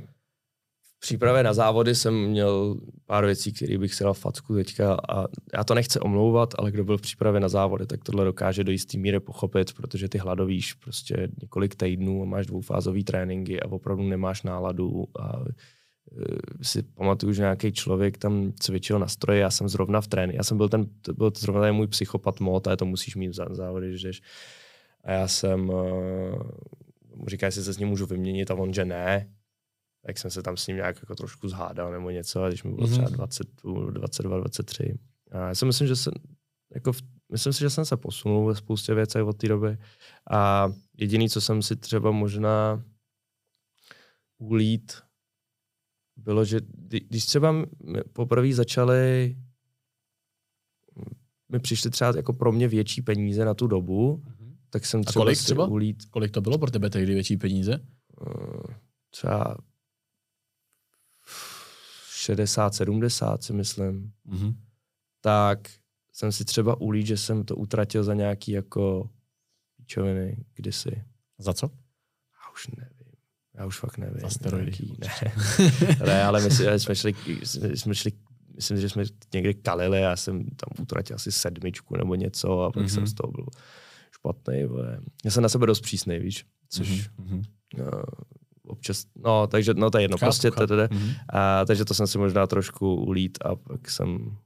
V přípravě na závody jsem měl pár věcí, které bych si dal facku teďka a já to nechci omlouvat, ale kdo byl v přípravě na závody, tak tohle dokáže do jistý míry pochopit, protože ty hladovíš prostě několik týdnů a máš dvoufázové tréninky a opravdu nemáš náladu a e, si pamatuju, že nějaký člověk tam cvičil na stroji, já jsem zrovna v tréninku, já jsem byl ten, to byl zrovna ten můj psychopat mod, a to musíš mít zá- závody, že. A já jsem, mu říká, jestli se s ním můžu vyměnit a on, že ne, tak jsem se tam s ním nějak jako trošku zhádal nebo něco, a když mi bylo Mhm. třeba 20, 22, 23. A já si myslím, že jsem, jako myslím si, že jsem se posunul ve spoustě věcech od té doby. A jediný, co jsem si třeba možná ulít, bylo, že kdy- když třeba poprvé začaly mi přišly třeba jako pro mě větší peníze na tu dobu, tak jsem třeba kolik si třeba? ulít Kolik to bylo pro tebe tehdy větší peníze? eh, třeba 60, 70 si myslím, Mhm. tak jsem si třeba ulít, že jsem to utratil za nějaký jako píčoviny kdysi. Za co? Já už nevím. Já už fakt nevím. Za steroidy. Nějaký- Ne, ne ale my si- jsme šli, jsme šli myslím, že jsme někde kalili já jsem tam utratil asi sedmičku nebo něco a pak Mhm. jsem z toho byl špatný. Já jsem na sebe dost přísnej, víš, což Mhm, mhm. Občas, no, takže, no to je jedno, Chápu, prostě chápu. td. Mhm. A, takže to jsem si možná trošku ulít a pak jsem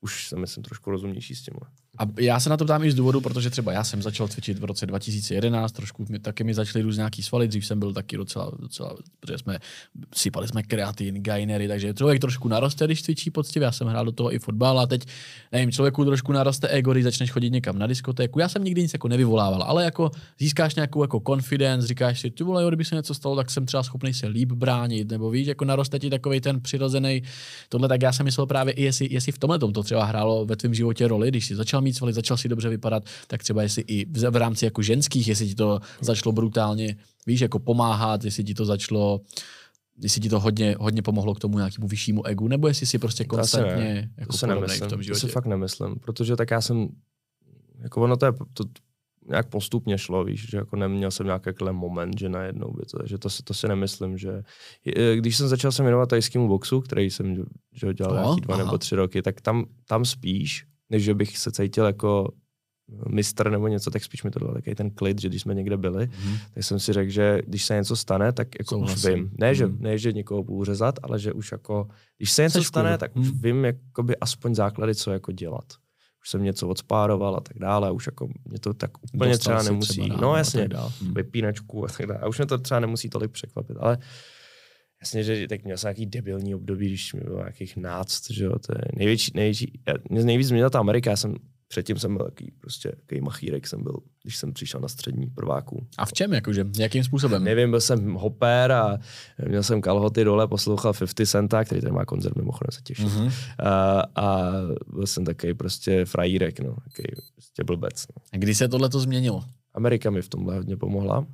už jsem, myslím, trošku rozumnější s tímhle. A já se na to ptám i z důvodu, protože třeba já jsem začal cvičit v roce 2011, trošku mi, taky mi začaly růst nějaký svaly, dřív jsem byl taky docela, docela protože jsme sypali jsme kreatin, gainery, takže člověk trošku naroste, když cvičí poctivě, já jsem hrál do toho i fotbal a teď, nevím, člověku trošku naroste ego, když začneš chodit někam na diskotéku. Já jsem nikdy nic jako nevyvolával, ale jako získáš nějakou jako confidence, říkáš si, ty vole, jo, kdyby se něco stalo, tak jsem třeba schopný se líp bránit, nebo víš, jako naroste ti takový ten přirozený tohle, tak já jsem myslel právě i jestli, jestli v tomhle to třeba hrálo ve tvém životě roli, když jsi začal mít svaly, začal si dobře vypadat, tak třeba jestli i v, rámci jako ženských, jestli ti to začalo brutálně, víš, jako pomáhat, jestli ti to začalo jestli ti to hodně, hodně pomohlo k tomu nějakému vyššímu egu, nebo jestli si prostě To konstantně ne. jako to se nemyslím. v tom to životě. si fakt nemyslím, protože tak já jsem, jako ono to je, to nějak postupně šlo, víš, že jako neměl jsem nějaký takový moment, že najednou by to, že to, si- to si nemyslím, že když jsem začal se věnovat tajskému boxu, který jsem že dělal Aha, nějaký dva aha. nebo tři roky, tak tam, tam spíš, než že bych se cítil jako mistr nebo něco, tak spíš mi to dalo takový ten klid, že když jsme někde byli, Mhm. tak jsem si řekl, že když se něco stane, tak jako už Souhlasím. vím. Ne, že, Mhm. ne, že někoho budu řezat, ale že už jako, když se něco Seš stane, tak už Mhm. vím jakoby aspoň základy, co jako dělat. Už jsem něco odspároval a tak dále, a už jako mě to tak úplně Dostal třeba nemusí, třeba ráno no jasně, dál. Mhm. vypínačku a tak dále. A už mě to třeba nemusí tolik překvapit, ale jasně, že tak měl jsem nějaký debilní období, když mi bylo nějakých náct, že jo, to je největší, největší, já, mě nejvíc změnila ta Amerika, já jsem Předtím jsem byl takový, prostě, takový machírek jsem byl, když jsem přišel na střední prváků. A v čem, jakože? Jakým způsobem? Nevím, byl jsem hopper a měl jsem kalhoty dole, poslouchal 50 Centa, který tady má koncert, mimochodem se těším. Mhm. A, a, byl jsem takový prostě frajírek, no, takový prostě blbec. No. A Kdy se tohle to změnilo? Amerika mi v tomhle hodně pomohla.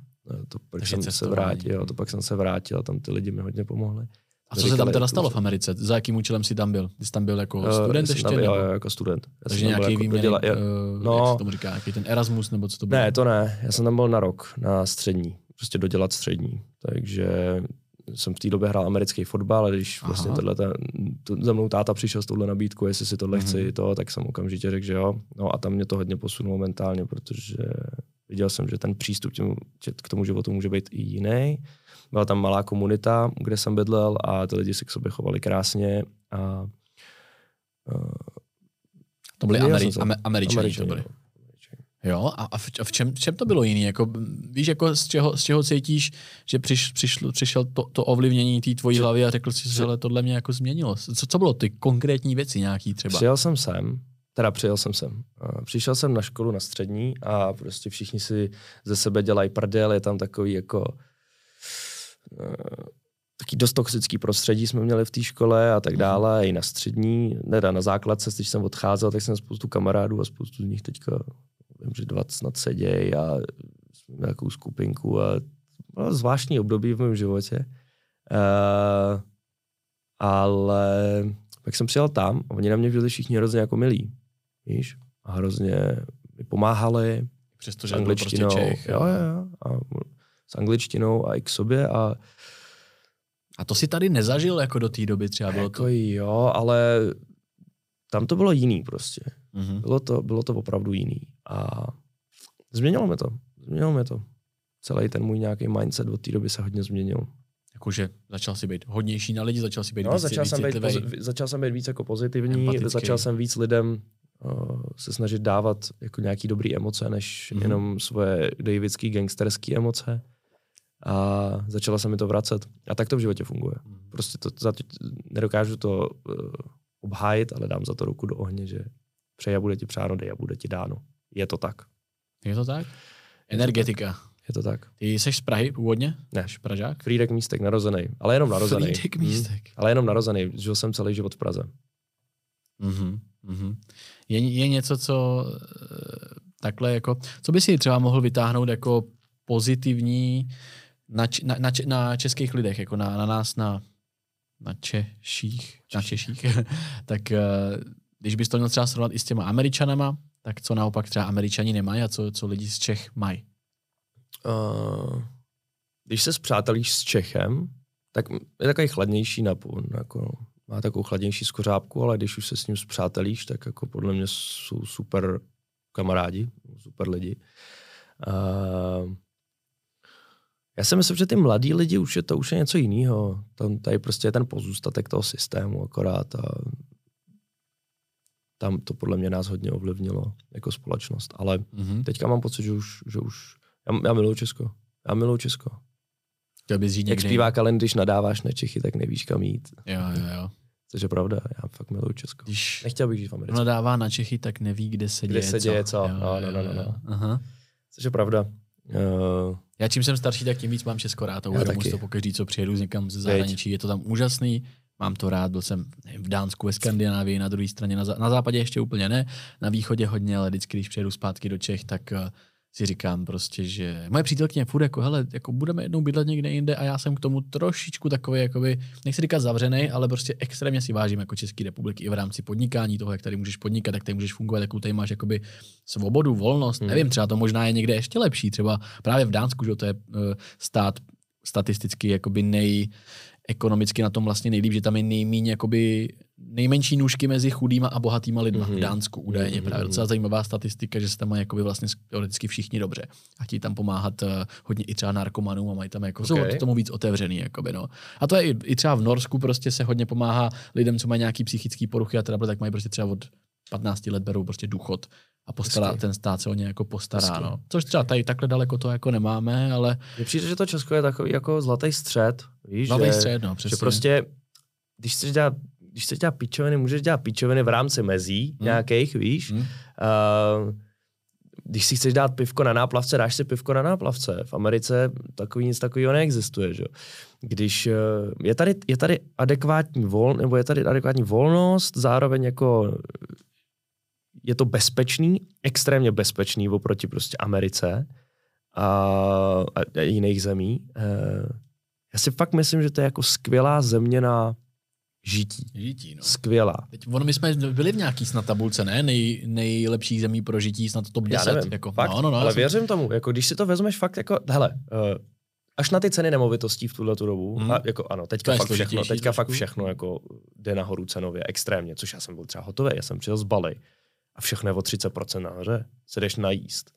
To pak Takže jsem se cestování. vrátil, jo, to pak jsem se vrátil a tam ty lidi mi hodně pomohli. A co se tam teda stalo v Americe? Za jakým účelem jsi tam byl? Ty jsi tam byl jako Eh, student jsem ještě? tam, nebo? jo, jako student. Já Takže nějaký jako výměný, jo. uh, no. jak se tomu říká, jaký ten Erasmus, nebo co to bylo? Ne, to ne. Já jsem tam byl na rok, na střední. Prostě dodělat střední. Takže jsem v té době hrál americký fotbal, ale když Aha. vlastně tohle, to, za mnou táta přišel s touhle nabídkou, jestli si tohle Mhm. chci, to, tak jsem okamžitě řekl, že jo. No a tam mě to hodně posunulo mentálně, protože Viděl jsem, že ten přístup těm, k tomu životu může být i jiný. Byla tam malá komunita, kde jsem bydlel a ty lidi se k sobě chovali krásně. A, a, to byli Ameri- se, Američani, Američani to byli. Jo, a, v, v, čem, v čem to bylo jiný? Jako, víš, jako z čeho, z čeho cítíš, že přiš, přišlo, přišel to, to ovlivnění té tvojí hlavy a řekl si, že tohle mě jako změnilo. Co, co bylo ty konkrétní věci nějaký třeba? Přijel jsem sem, teda přijel jsem sem. Přišel jsem na školu na střední a prostě všichni si ze sebe dělají prdel, je tam takový jako uh, taky dost toxický prostředí jsme měli v té škole a tak mhm. dále, i na střední, teda na základce, když jsem odcházel, tak jsem spoustu kamarádů a spoustu z nich teďka vím, že dva snad sedějí a nějakou skupinku a bylo zvláštní období v mém životě. Uh, ale pak jsem přijel tam a oni na mě byli všichni hrozně jako milí. Víš? A hrozně mi pomáhali. Přestože s prostě angličtinou. Čech, jo, jo. A s angličtinou a i k sobě. A, a to si tady nezažil jako do té doby třeba? Bylo jako to... jo, ale tam to bylo jiný prostě. Mm-hmm. Bylo, to, bylo to opravdu jiný. A změnilo mi to. Změnilo mi to. Celý ten můj nějaký mindset od té doby se hodně změnil. Jakože začal si být hodnější na lidi, začal si být no, víc, začal, víc jsem být, začal jsem být víc jako pozitivní, Empatický. začal jsem víc lidem se snažit dávat jako nějaký dobrý emoce, než mm-hmm. jenom svoje davidský gangsterský emoce. A začala se mi to vracet. A tak to v životě funguje. Mm-hmm. Prostě to, za to, nedokážu to uh, obhájit, ale dám za to ruku do ohně, že přeji a bude ti přáno, dej a bude ti dáno. Je to tak. Je to tak? Energetika. Je to tak. Ty jsi z Prahy původně? Ne. Jsi Pražák? Frídek Místek, narozený. Ale jenom narozený. Frídek hmm. Místek. Hmm. Ale jenom narozený. Žil jsem celý život v Praze. Mm-hmm. Mm-hmm. Je, je něco, co eh, takhle jako, co by si třeba mohl vytáhnout jako pozitivní na, na, na, na českých lidech, jako na, na nás, na, na Češích, na Češích, tak eh, když bys to měl třeba srovnat i s těma Američanama, tak co naopak třeba Američani nemají a co, co lidi z Čech mají? Uh, když se zpřátelíš s Čechem, tak je takový chladnější na, jako, má takovou chladnější skořápku, ale když už se s ním zpřátelíš, tak jako podle mě jsou super kamarádi, super lidi. Uh, já si myslím, že ty mladí lidi už je to už je něco jiného. Tam tady prostě je ten pozůstatek toho systému akorát a tam to podle mě nás hodně ovlivnilo jako společnost. Ale mm-hmm. teďka mám pocit, že už, že už já, já miluji Česko. Já miluji Česko. Chtěl bys žít Jak zpívá Kalen, když nadáváš na Čechy, tak nevíš, kam jít. Jo, jo, jo. Což je pravda, já fakt miluji Česko. Když Nechtěl bych žít v Americe. nadává na Čechy, tak neví, kde se kde děje se děje co. co. Jo, no, no, no, no, no. Aha. Což je pravda. Uh, já čím jsem starší, tak tím víc mám Česko rád a uvědomuji to pokaždý, co přijedu z někam ze zahraničí. Je to tam úžasný, mám to rád, byl jsem nevím, v Dánsku, ve Skandinávii, na druhé straně, na, na západě ještě úplně ne, na východě hodně, ale vždycky, když přijedu zpátky do Čech, tak uh, si říkám prostě, že moje přítelkyně furt jako, hele, jako budeme jednou bydlet někde jinde a já jsem k tomu trošičku takový, jakoby, nechci říkat zavřený, ale prostě extrémně si vážím jako České republiky i v rámci podnikání toho, jak tady můžeš podnikat, jak tady můžeš fungovat, jakou tady máš jakoby svobodu, volnost. Hmm. Nevím, třeba to možná je někde ještě lepší, třeba právě v Dánsku, že to je uh, stát statisticky jakoby nej, ekonomicky na tom vlastně nejlíp, že tam je nejméně jakoby nejmenší nůžky mezi chudýma a bohatýma lidma mm-hmm. v mhm. Dánsku údajně. Mm-hmm. Právě docela zajímavá statistika, že se tam mají jakoby vlastně teoreticky všichni dobře. A chtějí tam pomáhat uh, hodně i třeba narkomanům a mají tam jako, okay. jsou tomu víc otevřený. Jakoby, no. A to je i, i, třeba v Norsku prostě se hodně pomáhá lidem, co mají nějaký psychický poruchy a teda tak mají prostě třeba od 15 let berou prostě důchod a postará, ten stát se o ně jako postará. No. Což třeba tady takhle daleko to jako nemáme, ale... Mně přijde, že to Česko je takový jako zlatý střed. Víš, zlatý že, střed, no, přesně. Že prostě, když chceš dělat když chceš dělat pičoviny, můžeš dělat pičoviny v rámci mezí hmm. nějakých, víš. Hmm. Uh, když si chceš dát pivko na náplavce, dáš si pivko na náplavce. V Americe takový nic takového neexistuje. Že? Když uh, je, tady, je tady adekvátní vol, nebo je tady adekvátní volnost, zároveň jako je to bezpečný, extrémně bezpečný oproti prostě Americe a, a jiných zemí. Uh, já si fakt myslím, že to je jako skvělá země na žití. Žití, no. Skvělá. Teď, ono, my jsme byli v nějaký snad tabulce, ne? Nej, nejlepších zemí pro žití, snad top 10. Já nevím, jako, fakt, no, no, no, ale jsem... věřím tomu, jako když si to vezmeš fakt jako, hele, uh, až na ty ceny nemovitostí v tuhle tu dobu, hmm. a jako ano, teďka fakt všechno, teďka fakt všechno jako jde nahoru cenově extrémně, což já jsem byl třeba hotový, já jsem přijel z Bali a všechno je o 30% nahoře, se jdeš najíst.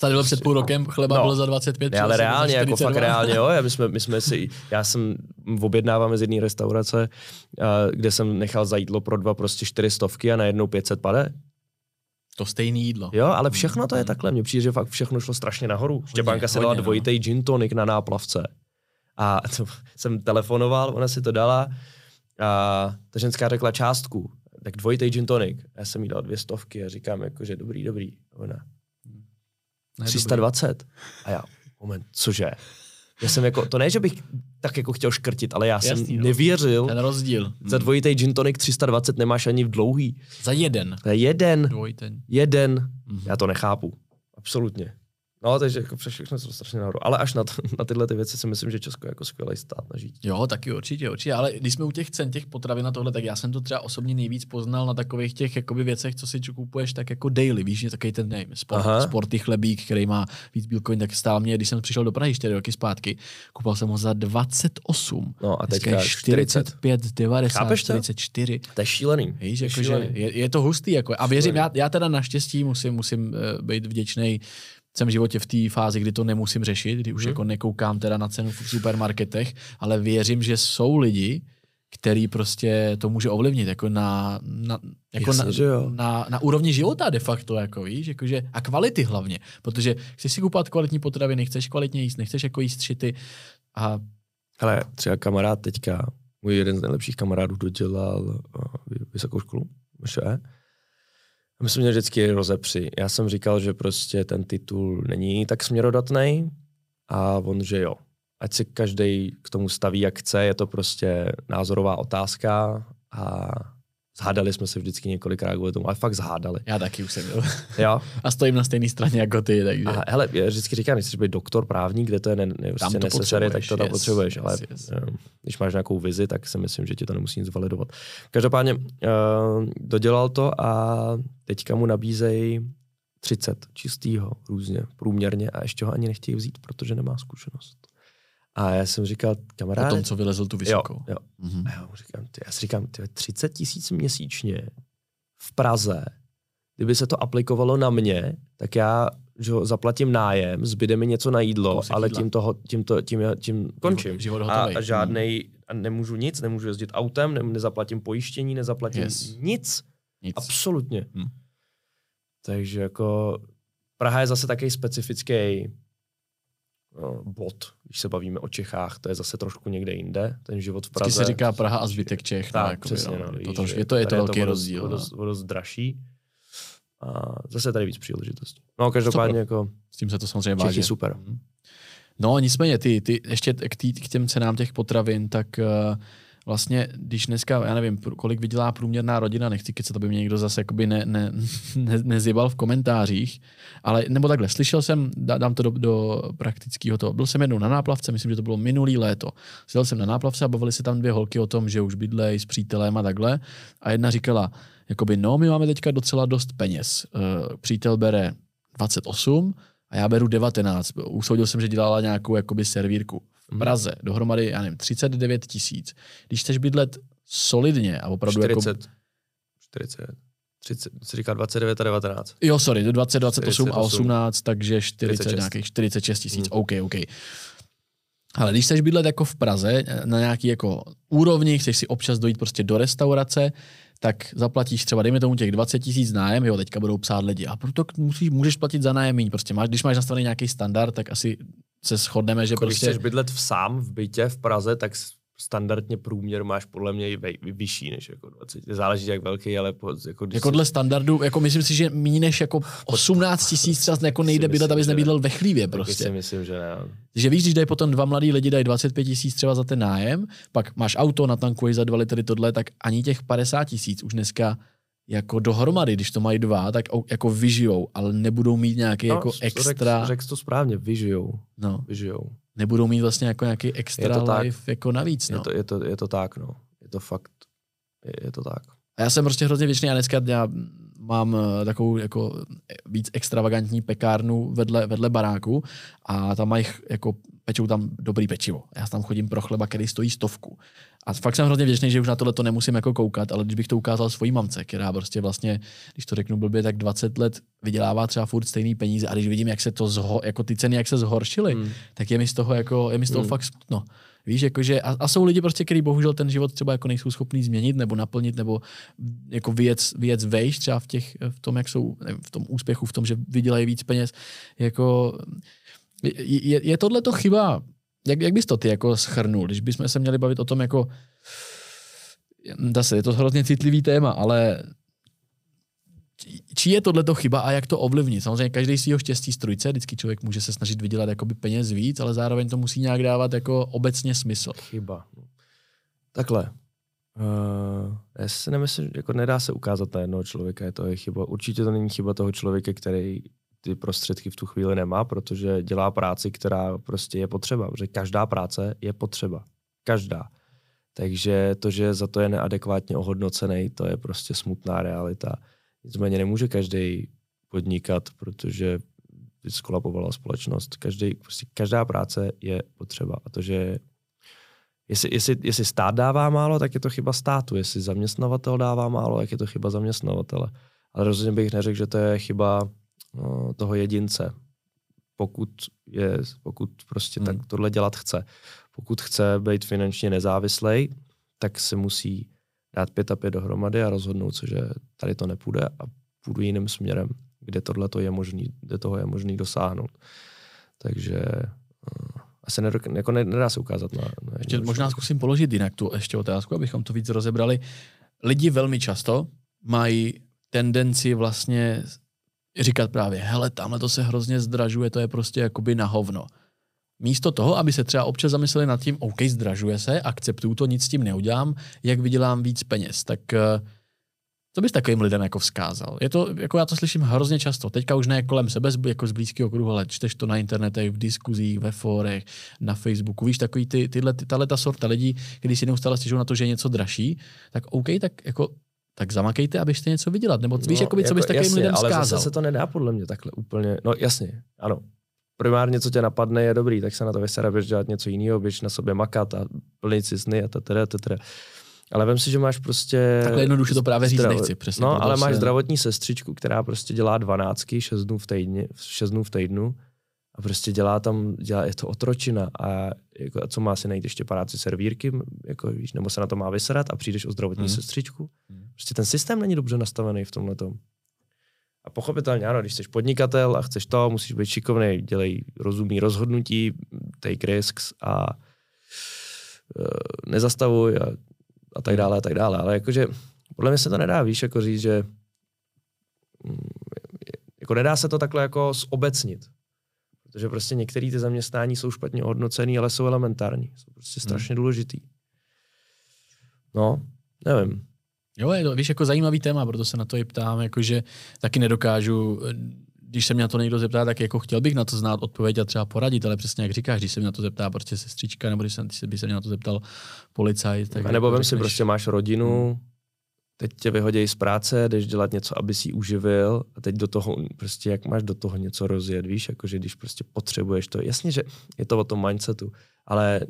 Tady byl před půl rokem, chleba No. byl za 25. Ne, ale reálně, jako 42. fakt reálně, jo. Já, my jsme, my jsme si, já jsem objednávám z jedné restaurace, a, kde jsem nechal za jídlo pro dva prostě čtyři stovky a najednou 500 pade. To stejné jídlo. Jo, ale všechno to je takhle. Mně přijde, že fakt všechno šlo strašně nahoru. Štěpánka si dala hodně, no. dvojitý gin tonic na náplavce. A to, jsem telefonoval, ona si to dala a ta ženská řekla částku. Tak dvojitý gin tonic. Já jsem jí dal dvě stovky a říkám jako, že dobrý, dobrý. Ona, Ne, 320. A já, moment, cože? Já jsem jako, to ne, že bych tak jako chtěl škrtit, ale já jsem Jasný, no. nevěřil. Ten rozdíl. Za dvojitý gin tonic 320 nemáš ani v dlouhý. Za jeden. Je jeden, Dvojten. jeden. Mhm. Já to nechápu. Absolutně. No, takže jako přes všechno jsou strašně nahoru. Ale až na, to, na tyhle ty věci si myslím, že Česko je jako skvělý stát na žít. Jo, taky určitě, určitě, ale když jsme u těch cen, těch potravin na tohle, tak já jsem to třeba osobně nejvíc poznal na takových těch jakoby věcech, co si kupuješ tak jako daily, víš, že takový ten nevím, sport, Aha. sporty chlebík, který má víc bílkovin, tak stál mě, když jsem přišel do Prahy 4 roky zpátky, kupoval jsem ho za 28. No a teďka je 40. 45, 90, Chápeš to? 44. To je šílený. Víš, To je jakože šílený. je, je, to hustý. Jako, a věřím, já, já teda naštěstí musím, musím uh, být vděčný. Jsem v životě v té fázi, kdy to nemusím řešit, kdy už Mhm. jako nekoukám teda na cenu v supermarketech, ale věřím, že jsou lidi, který prostě to může ovlivnit jako na, na, jako Jasně, na, na, na, úrovni života de facto, jako víš, jakože, a kvality hlavně, protože chceš si kupovat kvalitní potraviny, chceš kvalitně jíst, nechceš jako jíst šity a Hele, třeba kamarád teďka, můj jeden z nejlepších kamarádů dodělal uh, vysokou školu, MŠE. My jsme měli vždycky rozepři. Já jsem říkal, že prostě ten titul není tak směrodatný a on, že jo. Ať si každý k tomu staví, jak chce, je to prostě názorová otázka a zhádali jsme se vždycky několikrát kvůli tomu, ale fakt zhádali. já taky už jsem byl. Jo. a stojím na stejné straně jako ty, takže... A hele, já vždycky říkám, když být doktor, právník, kde to je ne, ne, prostě to necessary, tak to tam yes, potřebuješ. yes, ale yes. když máš nějakou vizi, tak si myslím, že ti to nemusí nic validovat. Každopádně uh, dodělal to a teďka mu nabízejí 30 čistýho různě, průměrně a ještě ho ani nechtějí vzít, protože nemá zkušenost. A já jsem říkal, Po kamaráde, tom, co vylezl tu jo, vysokou. jo. Mhm. A já, mu říkám, ty, já si říkám, ty, 30 tisíc měsíčně v Praze, kdyby se to aplikovalo na mě, tak já že jo, zaplatím nájem, zbyde mi něco na jídlo, Kousek ale jídla. tím, toho, tím, to, tím, tím končím. život a, a žádnej, a nemůžu nic, nemůžu jezdit autem, ne, nezaplatím pojištění, nezaplatím Yes. nic. Nic. Absolutně. Hm. Takže jako Praha je zase takový specifický bod, když se bavíme o Čechách, to je zase trošku někde jinde, ten život v Vždycky Praze. se říká Praha a zbytek Čech. Tak, no, jakoby, přesně. no, No, to, to, je to, je to velký rozdíl. O no. dost, dražší. A zase je tady víc příležitostí. No, každopádně jako S tím se to samozřejmě Čechy váže. super. Mhm. No nicméně, ty, ty ještě k, tý, k těm cenám těch potravin, tak uh, vlastně, když dneska, já nevím, kolik vydělá průměrná rodina, nechci kecat, aby mě někdo zase jakoby ne, ne, ne, nezjebal v komentářích, ale nebo takhle, slyšel jsem, dá, dám to do, do praktického toho, byl jsem jednou na náplavce, myslím, že to bylo minulý léto. Sjel jsem na náplavce a bavili se tam dvě holky o tom, že už bydlej s přítelem a takhle a jedna říkala, jakoby no, my máme teďka docela dost peněz. Uh, přítel bere 28 a já beru 19. Usoudil jsem, že dělala nějakou jakoby servírku v Praze. Dohromady, já nevím, 39 tisíc. Když chceš bydlet solidně a opravdu 40, jako... 40, 30, se říká 29 a 19. Jo, sorry, 20, 28 a 48, 18, takže 40, 46. nějakých 46 tisíc. Hmm. OK, OK. Ale když chceš bydlet jako v Praze, na nějaký jako úrovni, chceš si občas dojít prostě do restaurace, tak zaplatíš třeba, dejme tomu těch 20 tisíc nájem, jo, teďka budou psát lidi. A proto musíš, můžeš platit za nájem míň. Prostě máš, když máš nastavený nějaký standard, tak asi se shodneme, že Jako Když prostě... chceš bydlet v sám v bytě v Praze, tak standardně průměr máš podle mě i vyšší než jako 20. Záleží jak velký, ale po, jako když Jako dle standardu, jako myslím si, že méně než jako 18 tisíc třeba jako nejde bydlet, abys nebydlel ve chlívě prostě. si myslím, že ne. Že víš, když dají potom dva mladí lidi, dají 25 tisíc třeba za ten nájem, pak máš auto, natankuješ za dva litry tohle, tak ani těch 50 tisíc už dneska jako dohromady, když to mají dva, tak jako vyžijou, ale nebudou mít nějaký jako řek- extra, Řekl jsi to správně, vyžijou. no, vyžijou. Nebudou mít vlastně jako nějaký extra Je to tak. life jako navíc, no. Je, to, je, to, je to tak, no. Je to fakt, je, je to tak. A já jsem prostě hrozně věčný a dneska já mám eh, takovou jako víc extravagantní pekárnu vedle, vedle baráku a tam mají jako pečou tam dobrý pečivo. Já tam chodím pro chleba, který stojí stovku. A fakt jsem hrozně vděčný, že už na tohle to nemusím jako koukat, ale když bych to ukázal svojí mamce, která prostě vlastně, když to řeknu blbě, tak 20 let vydělává třeba furt stejný peníze a když vidím, jak se to zho, jako ty ceny, jak se zhoršily, hmm. tak je mi z toho jako, je mi z toho hmm. fakt smutno. Víš, jakože, a, a, jsou lidi prostě, kteří bohužel ten život třeba jako nejsou schopní změnit nebo naplnit, nebo jako věc, věc vejš třeba v, těch, v tom, jak jsou, nevím, v tom úspěchu, v tom, že vydělají víc peněz. Jako, je, je tohle to chyba jak, jak bys to ty jako schrnul, když bychom se měli bavit o tom jako, zase je to hrozně citlivý téma, ale či je tohle chyba a jak to ovlivnit? Samozřejmě každý svýho štěstí strujce, vždycky člověk může se snažit vydělat jakoby peněz víc, ale zároveň to musí nějak dávat jako obecně smysl. Chyba. Takhle. Uh, já si nemyslím, jako nedá se ukázat na jednoho člověka, je to je chyba. Určitě to není chyba toho člověka, který ty prostředky v tu chvíli nemá, protože dělá práci, která prostě je potřeba, protože každá práce je potřeba. Každá. Takže to, že za to je neadekvátně ohodnocený, to je prostě smutná realita. Nicméně nemůže každý podnikat, protože by skolapovala společnost. Každý, prostě každá práce je potřeba. A to, že jestli, jestli, jestli stát dává málo, tak je to chyba státu. Jestli zaměstnavatel dává málo, tak je to chyba zaměstnavatele. Ale rozhodně bych neřekl, že to je chyba toho jedince, pokud, je, pokud prostě hmm. tak tohle dělat chce. Pokud chce být finančně nezávislý, tak se musí dát pět a pět dohromady a rozhodnout se, že tady to nepůjde a půjdu jiným směrem, kde tohle to je možný, kde toho je možný dosáhnout. Takže uh, asi nedok, jako nedá se ukázat na, na ještě možná zkusím položit jinak tu ještě otázku, abychom to víc rozebrali. Lidi velmi často mají tendenci vlastně říkat právě, hele, tamhle to se hrozně zdražuje, to je prostě jakoby na hovno. Místo toho, aby se třeba občas zamysleli nad tím, OK, zdražuje se, akceptuju to, nic s tím neudělám, jak vydělám víc peněz, tak eh, co bys takovým lidem jako vzkázal? Je to, jako já to slyším hrozně často, teďka už ne kolem sebe, jako z blízkého kruhu, ale čteš to na internetech, v diskuzích, ve fórech, na Facebooku, víš, takový ty, tyhle, ty, tahle ta sorta lidí, když si neustále stěžují na to, že je něco dražší, tak OK, tak jako tak zamakejte, abyste něco vydělat. Nebo víš, no, jakoby, co jako, bys takovým jasně, lidem ale zkázal. Ale se to nedá podle mě takhle úplně. No jasně, ano. Primárně, co tě napadne, je dobrý, tak se na to vysera, běž dělat něco jiného, běž na sobě makat a plnit si sny a teda, teda. Ale vem si, že máš prostě... Takhle jednoduše to právě říct nechci, přesně. No, ale máš se... zdravotní sestřičku, která prostě dělá dvanáctky, šest dnů v týdnu, šest dnů v týdnu a prostě dělá tam, dělá, je to otročina a, jako, a co má si najít ještě paráci servírky, jako, víš, nebo se na to má vyserat a přijdeš o zdravotní hmm. sestřičku. Hmm. Prostě ten systém není dobře nastavený v tomhle tom. A pochopitelně, ano, když jsi podnikatel a chceš to, musíš být šikovný, dělej rozumný rozhodnutí, take risks a uh, nezastavuj a, a tak dále, a tak dále. Ale jakože, podle mě se to nedá, víš, jako říct, že mm, jako nedá se to takhle jako zobecnit. Protože prostě některé ty zaměstnání jsou špatně hodnocený, ale jsou elementární. Jsou prostě strašně hmm. důležitý. No, nevím. Jo, je to, víš, jako zajímavý téma, proto se na to i ptám, jakože taky nedokážu, když se mě na to někdo zeptá, tak jako chtěl bych na to znát odpověď a třeba poradit, ale přesně jak říkáš, když se mě na to zeptá prostě sestřička, nebo když, se, když by se mě na to zeptal policajt. Tak a nebo jako vem si, prostě máš rodinu, hmm teď tě vyhodí z práce, jdeš dělat něco, aby si uživil a teď do toho, prostě jak máš do toho něco rozjet, víš, jakože když prostě potřebuješ to. Jasně, že je to o tom mindsetu, ale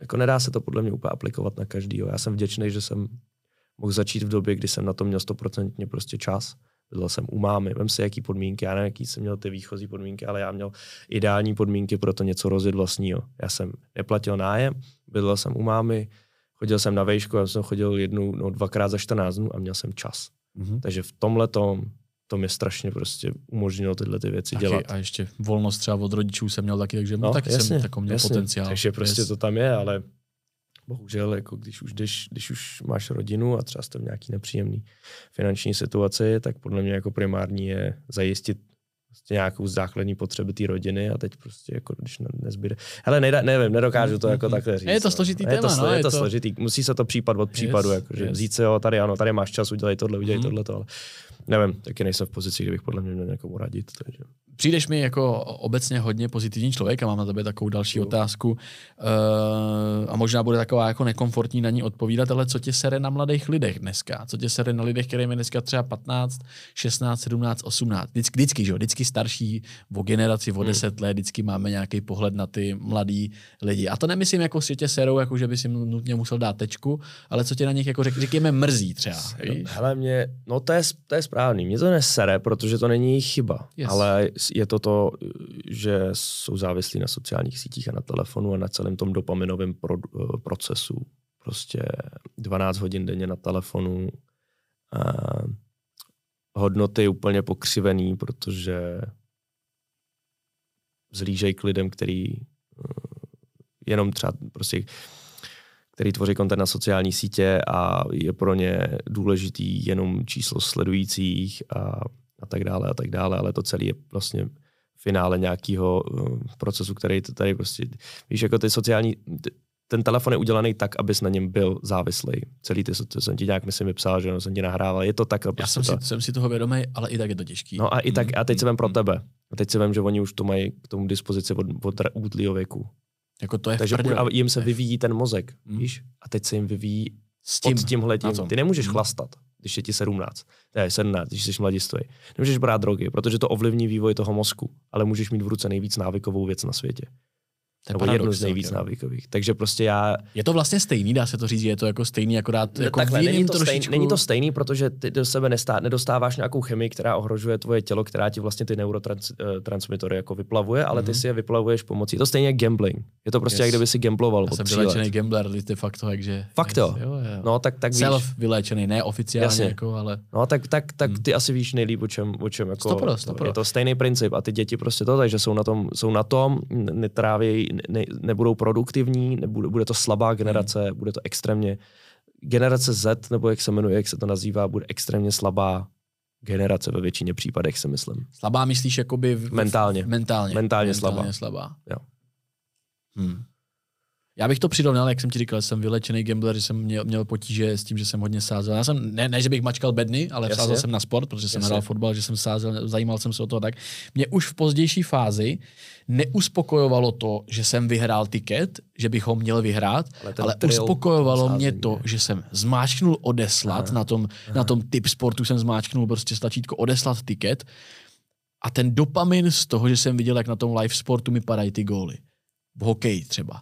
jako nedá se to podle mě úplně aplikovat na každýho. Já jsem vděčný, že jsem mohl začít v době, kdy jsem na to měl stoprocentně prostě čas. Byl jsem u mámy, vem si, jaký podmínky, já nevím, jaký jsem měl ty výchozí podmínky, ale já měl ideální podmínky pro to něco rozjet vlastního. Já jsem neplatil nájem, bydlel jsem u mámy, chodil jsem na vejšku, a jsem chodil jednou, no, dvakrát za 14 dnů a měl jsem čas. Mm-hmm. Takže v tomhle tom to mi strašně prostě umožnilo tyhle ty věci Ach dělat. A ještě volnost třeba od rodičů jsem měl taky, takže no, taky jasně, jsem takový měl jasně. potenciál. Takže prostě yes. to tam je, ale bohužel, jako když už, když, když už máš rodinu a třeba jste v nějaký nepříjemný finanční situaci, tak podle mě jako primární je zajistit prostě nějakou základní potřeby té rodiny a teď prostě jako když nezbyde. Hele, nejda, nevím, nedokážu to jako takhle říct. Je to no. složitý no. téma, je to, no, je to, to složitý. Musí se to případ od případu, yes, jako, že yes. vzít se, jo, tady ano, tady máš čas, udělej tohle, udělej mm. tohle, ale nevím, taky nejsem v pozici, kde bych podle mě měl někomu radit. Takže. Přijdeš mi jako obecně hodně pozitivní člověk a mám na tebe takovou další otázku. Uh, a možná bude taková jako nekomfortní na ní odpovídat, ale co tě sere na mladých lidech dneska? Co tě sere na lidech, kterým je dneska třeba 15, 16, 17, 18? Vždycky, vždycky, že jo? vždycky starší o generaci, o 10 hmm. let, vždycky máme nějaký pohled na ty mladý lidi. A to nemyslím jako si tě serou, jako že by si nutně musel dát tečku, ale co tě na nich jako řek, řekněme mrzí třeba. Víš? Hele, mě, no to je, to je správný. Mě to nesere, protože to není jejich chyba. Yes. Ale je to to, že jsou závislí na sociálních sítích a na telefonu a na celém tom dopaminovém pro, procesu. Prostě 12 hodin denně na telefonu. A hodnoty úplně pokřivený, protože zlížej k lidem, který eh, jenom třeba prostě který tvoří kontent na sociální sítě a je pro ně důležitý jenom číslo sledujících a, a tak dále a tak dále, ale to celé je vlastně finále nějakého uh, procesu, který to tady prostě, víš, jako ty sociální, ten telefon je udělaný tak, abys na něm byl závislý. Celý ty, to jsem ti nějak, myslím, vypsal, že no, jsem ti nahrával. Je to tak. Já jsem, to... si, jsem si toho vědomý, ale i tak je to těžký. No a i tak, a teď se vem pro mm. tebe. A teď se vem, že oni už to mají k tomu dispozici od, od útlýho věku. Jako to je Takže a jim se vyvíjí ten mozek, mm. víš? A teď se jim vyvíjí s tím, pod tímhle tím. Ty nemůžeš chlastat, když je ti 17, ne, 17, když jsi mladistvý. Nemůžeš brát drogy, protože to ovlivní vývoj toho mozku, ale můžeš mít v ruce nejvíc návykovou věc na světě. Nebo jednu z nejvíc návykových. Takže prostě já... Je to vlastně stejný, dá se to říct, je to jako stejný, akorát jako Takhle, není to, trošičku... stejný, není to stejný, protože ty do sebe nestá, nedostáváš nějakou chemii, která ohrožuje tvoje tělo, která ti vlastně ty neurotransmitory jako vyplavuje, ale ty mm-hmm. si je vyplavuješ pomocí. Je to stejně jak gambling. Je to prostě, yes. jak kdyby si gambloval Já jsem vyléčený gambler, ty fakt to, takže... Fakt to? Jo, jo. No, tak, tak Self víš... vyléčený, ne oficiálně, Jasně. jako, ale... No, tak, tak, tak hmm. ty asi víš nejlíp, o čem, o čem jako... Stopro, stopro. Je to stejný princip a ty děti prostě to, takže jsou na tom, jsou na tom netrávějí, ne, nebudou produktivní, nebude, bude to slabá generace, hmm. bude to extrémně, generace Z, nebo jak se jmenuje, jak se to nazývá, bude extrémně slabá generace ve většině případech, si myslím. Slabá myslíš jakoby... V, mentálně. V, mentálně. Mentálně, mentálně slabá. slabá. Jo. Hmm. Já bych to přirovnal, jak jsem ti říkal, jsem vylečený gambler, že jsem měl, měl potíže s tím, že jsem hodně sázel. Já jsem, ne, ne že bych mačkal bedny, ale Jasně. sázel jsem na sport, protože jsem hrál fotbal, že jsem sázel, zajímal jsem se o to tak. Mě už v pozdější fázi neuspokojovalo to, že jsem vyhrál tiket, že bych ho měl vyhrát, ale, ale uspokojovalo sázení, mě to, že jsem zmáčknul odeslat, Aha. na tom, Aha. na tom typ sportu jsem zmáčknul prostě stačítko odeslat tiket a ten dopamin z toho, že jsem viděl, jak na tom live sportu mi padají ty góly. V hokeji třeba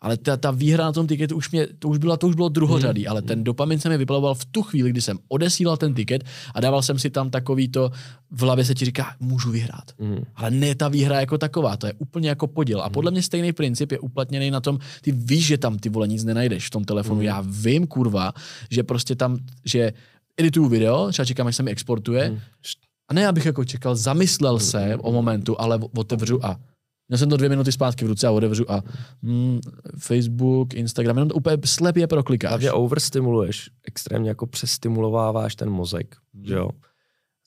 ale ta, ta výhra na tom tiketu už, mě, to už, byla, to už bylo druhořadý, hmm. ale ten dopamin se mi vyplavoval v tu chvíli, kdy jsem odesílal ten tiket a dával jsem si tam takový to, v hlavě se ti říká, můžu vyhrát. Hmm. Ale ne ta výhra jako taková, to je úplně jako podíl. A hmm. podle mě stejný princip je uplatněný na tom, ty víš, že tam ty vole nic nenajdeš v tom telefonu. Hmm. Já vím, kurva, že prostě tam, že edituju video, třeba čekám, až se mi exportuje, hmm. a ne, abych jako čekal, zamyslel hmm. se o momentu, ale otevřu a Měl jsem to dvě minuty zpátky v ruce a otevřu a mm, Facebook, Instagram, jenom to úplně slepě proklikáš. Takže overstimuluješ, extrémně jako přestimulováváš ten mozek, hmm. že jo?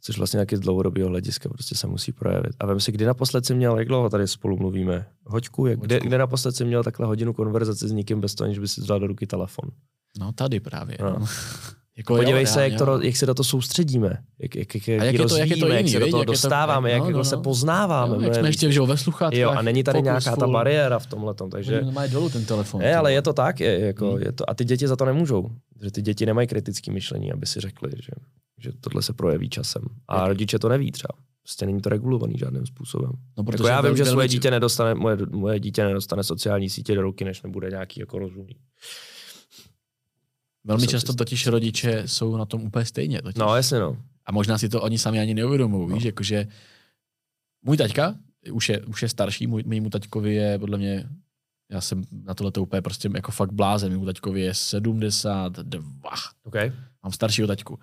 Což vlastně nějaký z dlouhodobého hlediska prostě se musí projevit. A vem si, kdy naposled si měl, jak dlouho tady spolu mluvíme? Hoďku, jak, kde, kde naposled si měl takhle hodinu konverzace s někým bez toho, než by si vzal do ruky telefon? No tady právě. No. No. Jako Podívej jo, se, jak, to, jak se do toho soustředíme, jak, jak, jak, jak, jak, je to, jak, je to jiný, jak se do toho dostáváme, to, jak, no, jak no, se no. poznáváme. No, jak jsme ještě že ve sluchátkách. Jo, a není tady nějaká full. ta bariéra v tomhle. Takže... Mají dolů ten telefon. Je, ale je to tak, je, jako, hmm. je to, a ty děti za to nemůžou. Že ty děti nemají kritické myšlení, aby si řekli, že, že tohle se projeví časem. A jak? rodiče to neví třeba. Prostě není to regulovaný žádným způsobem. No, jako já vím, že svoje dítě nedostane, moje, moje dítě nedostane sociální sítě do ruky, než nebude nějaký jako rozumný. Velmi často totiž rodiče jsou na tom úplně stejně. Totiž. No, jasně no. A možná si to oni sami ani neuvědomují, no. víš, jakože můj taťka už je, už je starší, můj, mému taťkovi je podle mě, já jsem na tohle to úplně prostě jako fakt blázen, mému taťkovi je 72. Okay. Mám staršího taťku.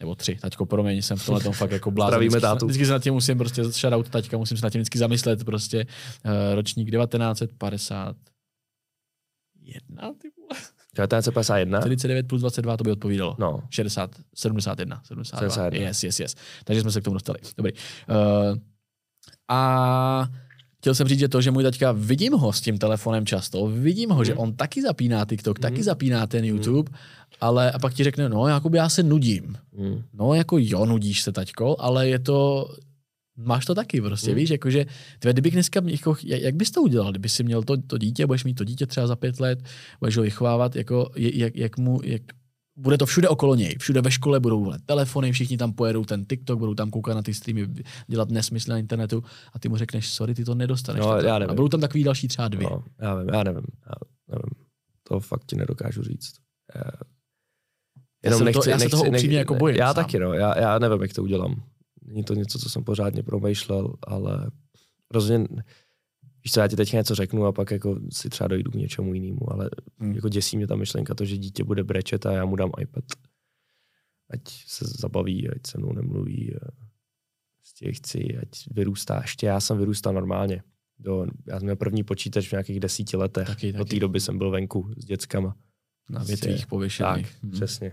Nebo tři. Taťko, promiň, jsem v tomhle tom fakt jako blázen. Zdravíme tátu. Vždycky se nad tím musím prostě shoutout taťka, musím se nad tím vždycky zamyslet, prostě uh, ročník 1951, ty 1951? 49 plus 22 to by odpovídalo. No. 60, 71, 72. 71. Yes, yes, yes. Takže jsme se k tomu dostali. Dobrý. Uh, a chtěl jsem říct, že to, že můj taťka, vidím ho s tím telefonem často, vidím ho, mm. že on taky zapíná TikTok, mm. taky mhm. zapíná ten mhm. YouTube, mm. ale a pak ti řekne, no, jakoby já se nudím. Mm. No, jako jo, nudíš se, taťko, ale je to Máš to taky prostě, hmm. víš, jakože, tvé, kdybych dneska, jako, jak bys to udělal, kdyby si měl to, to dítě, budeš mít to dítě třeba za pět let, budeš ho vychovávat, jako, jak, jak mu, jak, bude to všude okolo něj. Všude ve škole budou volet telefony, všichni tam pojedou ten TikTok, budou tam koukat na ty streamy, dělat nesmysly na internetu a ty mu řekneš, sorry, ty to nedostaneš. No, já nevím. A budou tam takový další třeba dvě. No, já nevím, já nevím, já nevím. To fakt ti nedokážu říct. Já, jenom já, nechci, to, já se toho upřímně jako bojím. Já sám. taky, no. Já, já nevím, jak to udělám. Není to něco, co jsem pořádně promýšlel, ale rozhodně víš co, já ti teď něco řeknu a pak jako si třeba dojdu k něčemu jinému, ale hmm. jako děsí mě ta myšlenka to, že dítě bude brečet a já mu dám iPad. Ať se zabaví, ať se mnou nemluví. Prostě chci, ať vyrůstá. Ještě já jsem vyrůstal normálně. Do, já jsem měl první počítač v nějakých desíti letech. Taky, taky. Od té doby jsem byl venku s dětskama. Na prostě větvích pověšených. Tak, hmm. přesně.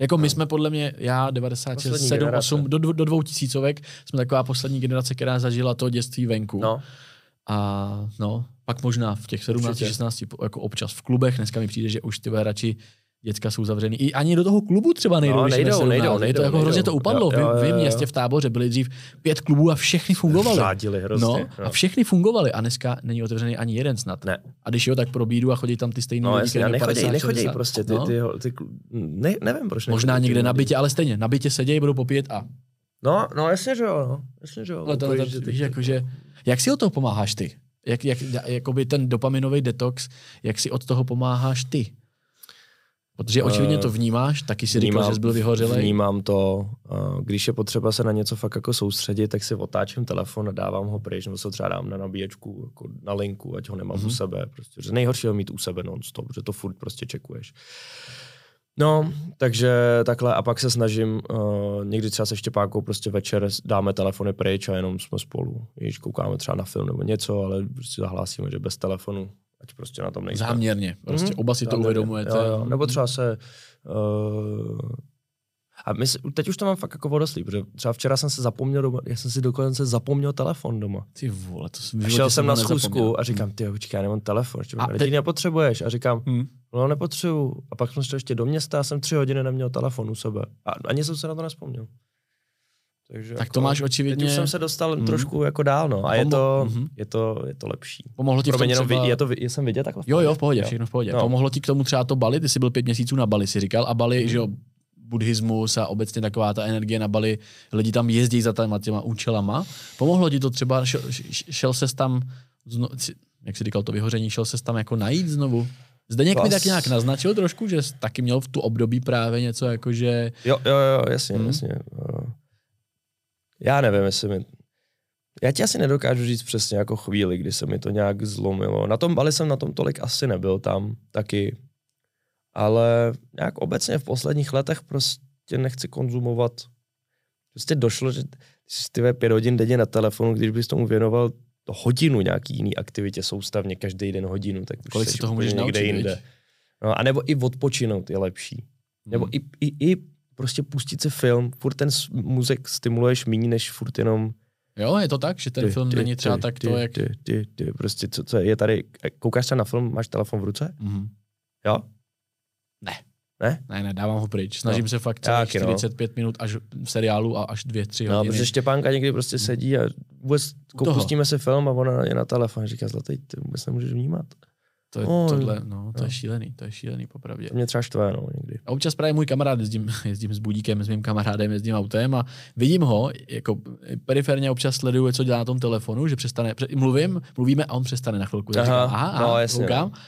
Jako my no. jsme podle mě, já 96, 7, 8, do, do dvou tisícovek, jsme taková poslední generace, která zažila to dětství venku. No. A no, pak možná v těch 17, Určitě. 16, jako občas v klubech, dneska mi přijde, že už ty radši děcka jsou zavřený. I ani do toho klubu třeba nejdou. No, nejdou, nejdou, nejdou, to jako nejdou. hrozně to upadlo. Jo, jo, jo, v, v městě v táboře byli dřív pět klubů a všechny fungovaly. Řádili hrozně. No, no, a všechny fungovaly a dneska není otevřený ani jeden snad. Ne. A když jo, tak probídu a chodí tam ty stejné no, lidi, jasně, nechodí, nechodí prostě ty, no? ty, ty, ty, ne, nevím proč. Možná někde na bytě, ale stejně, na bytě sedějí, budou popíjet a No, no jasně, že jo, no. Jasně, že jo. Ale to, to, víš, jakože, jak si o toho pomáháš ty? Jak, jak, jakoby ten dopaminový detox, jak si od toho pomáháš ty? Protože očividně to vnímáš, taky si říkal, že jsi byl vyhořelý. Vnímám to, když je potřeba se na něco fakt jako soustředit, tak si otáčím telefon a dávám ho pryč, nebo se třeba dám na nabíječku, jako na linku, ať ho nemám mm-hmm. u mhm. sebe. Prostě, že nejhorší ho mít u sebe non-stop, protože to furt prostě čekuješ. No, takže takhle a pak se snažím, uh, někdy třeba se Štěpákou prostě večer dáme telefony pryč a jenom jsme spolu. Když koukáme třeba na film nebo něco, ale prostě zahlásíme, že bez telefonu, ať prostě na tom nejsme. Záměrně, prostě mm-hmm. oba si to uvědomujete. Jo, jo. Nebo třeba se uh, a my, teď už to mám fakt jako vodoslý, protože třeba včera jsem se zapomněl doma, já jsem si dokonce zapomněl telefon doma. Ty vole, to jsem a šel jsem na schůzku a říkám, hmm. ty počkej, já nemám telefon, ještě a teď nepotřebuješ. A říkám, hmm. no nepotřebuju. A pak jsem šel ještě do města a jsem tři hodiny neměl telefon u sebe. A ani jsem se na to nespomněl. Takže tak jako, to máš očividně... Teď už jsem se dostal mm. trošku jako dál, no. A je to, mm-hmm. je to, je to lepší. Pomohlo ti Promiň, v tom třeba... je to, je jsem vidět takhle? Jo, jo, v pohodě, jo. všechno v pohodě. No. Pomohlo ti k tomu třeba to Bali? Ty jsi byl pět měsíců na Bali, si říkal. A Bali, mm. že jo, buddhismus a obecně taková ta energie na Bali, lidi tam jezdí za těma, těma účelama. Pomohlo ti to třeba, šel, šel ses tam, zno, jak jsi říkal, to vyhoření, šel ses tam jako najít znovu? Zdeněk Klas. mi tak nějak naznačil trošku, že jsi taky měl v tu období právě něco jako, že... Jo, jo, jo, jasně, hmm. jasně. Já nevím, jestli mi... Já ti asi nedokážu říct přesně jako chvíli, kdy se mi to nějak zlomilo. Na tom Bali jsem na tom tolik asi nebyl tam taky ale nějak obecně v posledních letech prostě nechci konzumovat. Prostě došlo, že jsi ty pět hodin denně na telefonu, když bys tomu věnoval to hodinu nějaký jiný aktivitě soustavně, každý den hodinu, tak Kolik si toho můžeš někde jinde. No, a nebo i odpočinout je lepší. Hmm. Nebo i, i, i prostě pustit si film, furt ten muzik stimuluješ méně, než furt jenom Jo, je to tak, že ten ty, film ty, není třeba ty, tak to, jak... Ty, ty, ty, prostě co, co je tady, koukáš se na film, máš telefon v ruce? Mm. Jo? Ne. Ne? Ne, ne, dávám ho pryč. Snažím no. se fakt celých 45 no. minut až v seriálu a až 2-3 no, hodiny. No, protože Štěpánka někdy prostě sedí a vůbec pustíme si film a ona je na telefon a říká, zlatý, ty vůbec nemůžeš vnímat. To je, oh, tohle, no, to no. je šílený, to je šílený popravdě. To mě třeba štve, no, někdy. A občas právě můj kamarád, jezdím, jezdím s budíkem, s mým kamarádem, jezdím autem a vidím ho, jako periferně občas sleduju, co dělá na tom telefonu, že přestane, mluvím, mluvíme a on přestane na chvilku. Aha, říkám, aha, aha, no, jasně, koukám. No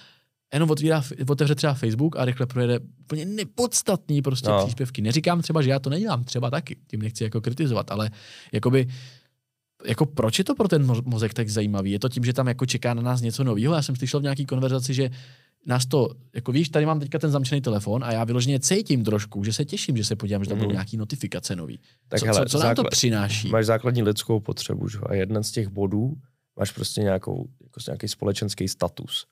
jenom otvírá, otevře třeba Facebook a rychle projede úplně nepodstatný prostě no. příspěvky. Neříkám třeba, že já to nedělám, třeba taky, tím nechci jako kritizovat, ale jakoby jako proč je to pro ten mozek tak zajímavý? Je to tím, že tam jako čeká na nás něco nového? Já jsem slyšel v nějaký konverzaci, že nás to, jako víš, tady mám teďka ten zamčený telefon a já vyloženě cítím trošku, že se těším, že se podívám, že tam mm. budou mhm. nějaký notifikace nový. Tak co, hele, co, co nám to přináší? Máš základní lidskou potřebu, že? a jeden z těch bodů máš prostě nějakou, jako nějaký společenský status.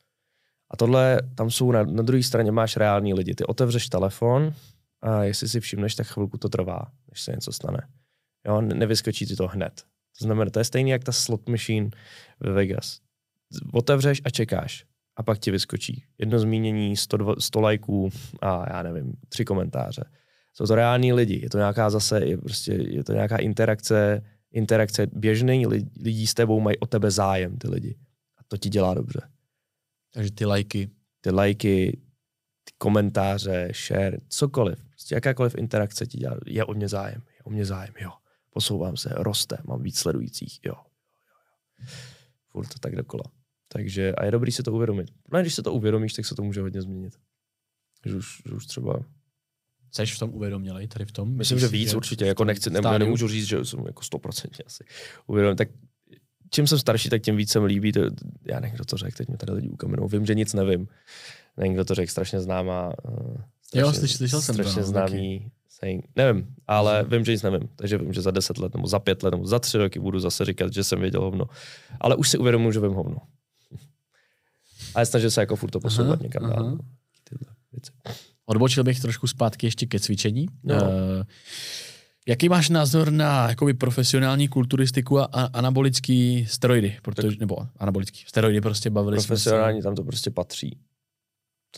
A tohle, tam jsou na, na druhé straně máš reální lidi. Ty otevřeš telefon a jestli si všimneš, tak chvilku to trvá, než se něco stane. Jo, nevyskočí ti to hned. To znamená, to je stejný jak ta slot machine ve Vegas. Otevřeš a čekáš. A pak ti vyskočí jedno zmínění, 100, 100 lajků a já nevím, tři komentáře. Jsou to reální lidi, je to nějaká zase, je prostě, je to nějaká interakce interakce, běžný lidí s tebou mají o tebe zájem, ty lidi. A to ti dělá dobře. Takže ty lajky. Ty lajky, ty komentáře, share, cokoliv. Prostě jakákoliv interakce ti dělá, je o mě zájem, je o mě zájem, jo. Posouvám se, roste, mám víc sledujících, jo. jo, jo. Furt to tak dokola. Takže a je dobrý si to uvědomit. No, když se to uvědomíš, tak se to může hodně změnit. Že už, že už třeba Seš v tom uvědomělej, tady v tom? Myslím, že víc určitě, jako nechci, nebo nemůžu říct, že jsem jako 100% asi uvědomil. Tak čím jsem starší, tak tím víc se mi líbí. To, já nevím, kdo to řekl, teď mi tady lidi ukamenou. Vím, že nic nevím. Nevím, kdo to řekl, strašně známá. Uh, strašně, jo, slyšel, slyšel jsem to. Strašně no, známý saying. Nevím, ale hmm. vím, že nic nevím. Takže vím, že za deset let, nebo za pět let, nebo za tři roky budu zase říkat, že jsem věděl hovno. Ale už si uvědomuji, že vím hovno. A snažím se jako furt to posouvat někam dál. Věci. Odbočil bych trošku zpátky ještě ke cvičení. No. Uh, jaký máš názor na jakoby, profesionální kulturistiku a, anabolický steroidy? Protože, nebo anabolický steroidy prostě bavili Profesionální jsme se. tam to prostě patří.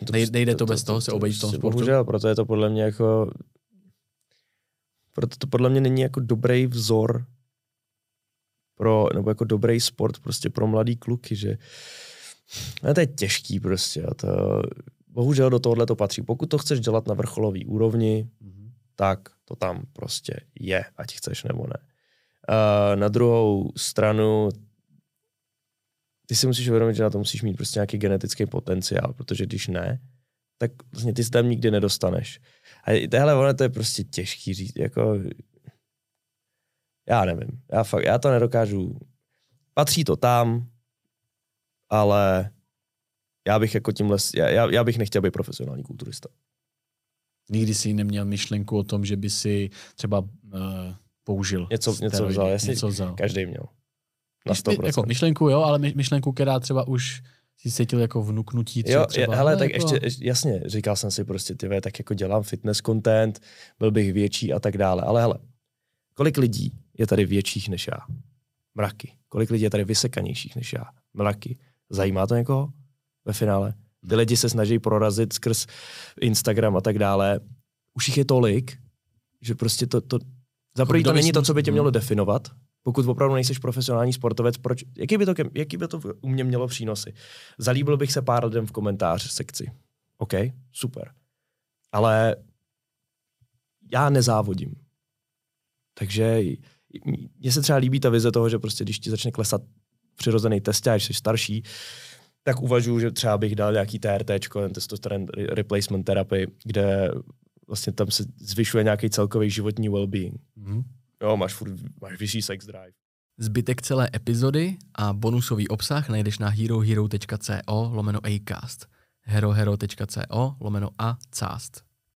To nejde, nejde to, to, to bez toho to, se obejít v tom sportu? Bohužel, proto je to podle mě jako proto to podle mě není jako dobrý vzor pro, nebo jako dobrý sport prostě pro mladý kluky, že no to je těžký prostě. A to, bohužel do tohohle to patří. Pokud to chceš dělat na vrcholový úrovni, mm-hmm. tak to tam prostě je, ať chceš nebo ne. Uh, na druhou stranu, ty si musíš uvědomit, že na to musíš mít prostě nějaký genetický potenciál, protože když ne, tak vlastně ty se tam nikdy nedostaneš. A tohle ono to je prostě těžký říct, jako já nevím, já fakt, já to nedokážu, patří to tam, ale já bych jako tímhle, já, já bych nechtěl být profesionální kulturista. Nikdy jsi neměl myšlenku o tom, že by si třeba uh, použil něco, něco vzal, jasně, něco vzal. každý měl. Na 100%. Jako myšlenku, jo, ale myšlenku, která třeba už si cítil jako vnuknutí. Jo, třeba, hele, tak jako... ještě, jasně, říkal jsem si prostě, ty tak jako dělám fitness content, byl bych větší a tak dále, ale hele, kolik lidí je tady větších než já? Mraky. Kolik lidí je tady vysekanějších než já? Mraky. Zajímá to někoho? ve finále. Ty lidi se snaží prorazit skrz Instagram a tak dále. Už jich je tolik, že prostě to, to za první to není to, co by tě mělo hmm. definovat. Pokud opravdu nejsi profesionální sportovec, proč, jaký, by to, jaký by to u mě mělo přínosy? Zalíbil bych se pár lidem v komentář sekci. OK, super. Ale já nezávodím. Takže mně se třeba líbí ta vize toho, že prostě když ti začne klesat přirozený test, až jsi starší, tak uvažuji, že třeba bych dal nějaký TRT, testosteron replacement therapy, kde vlastně tam se zvyšuje nějaký celkový životní well-being. Mm-hmm. Jo, máš furt, máš vyšší sex drive. Zbytek celé epizody a bonusový obsah najdeš na herohero.co lomeno acast herohero.co lomeno a cast.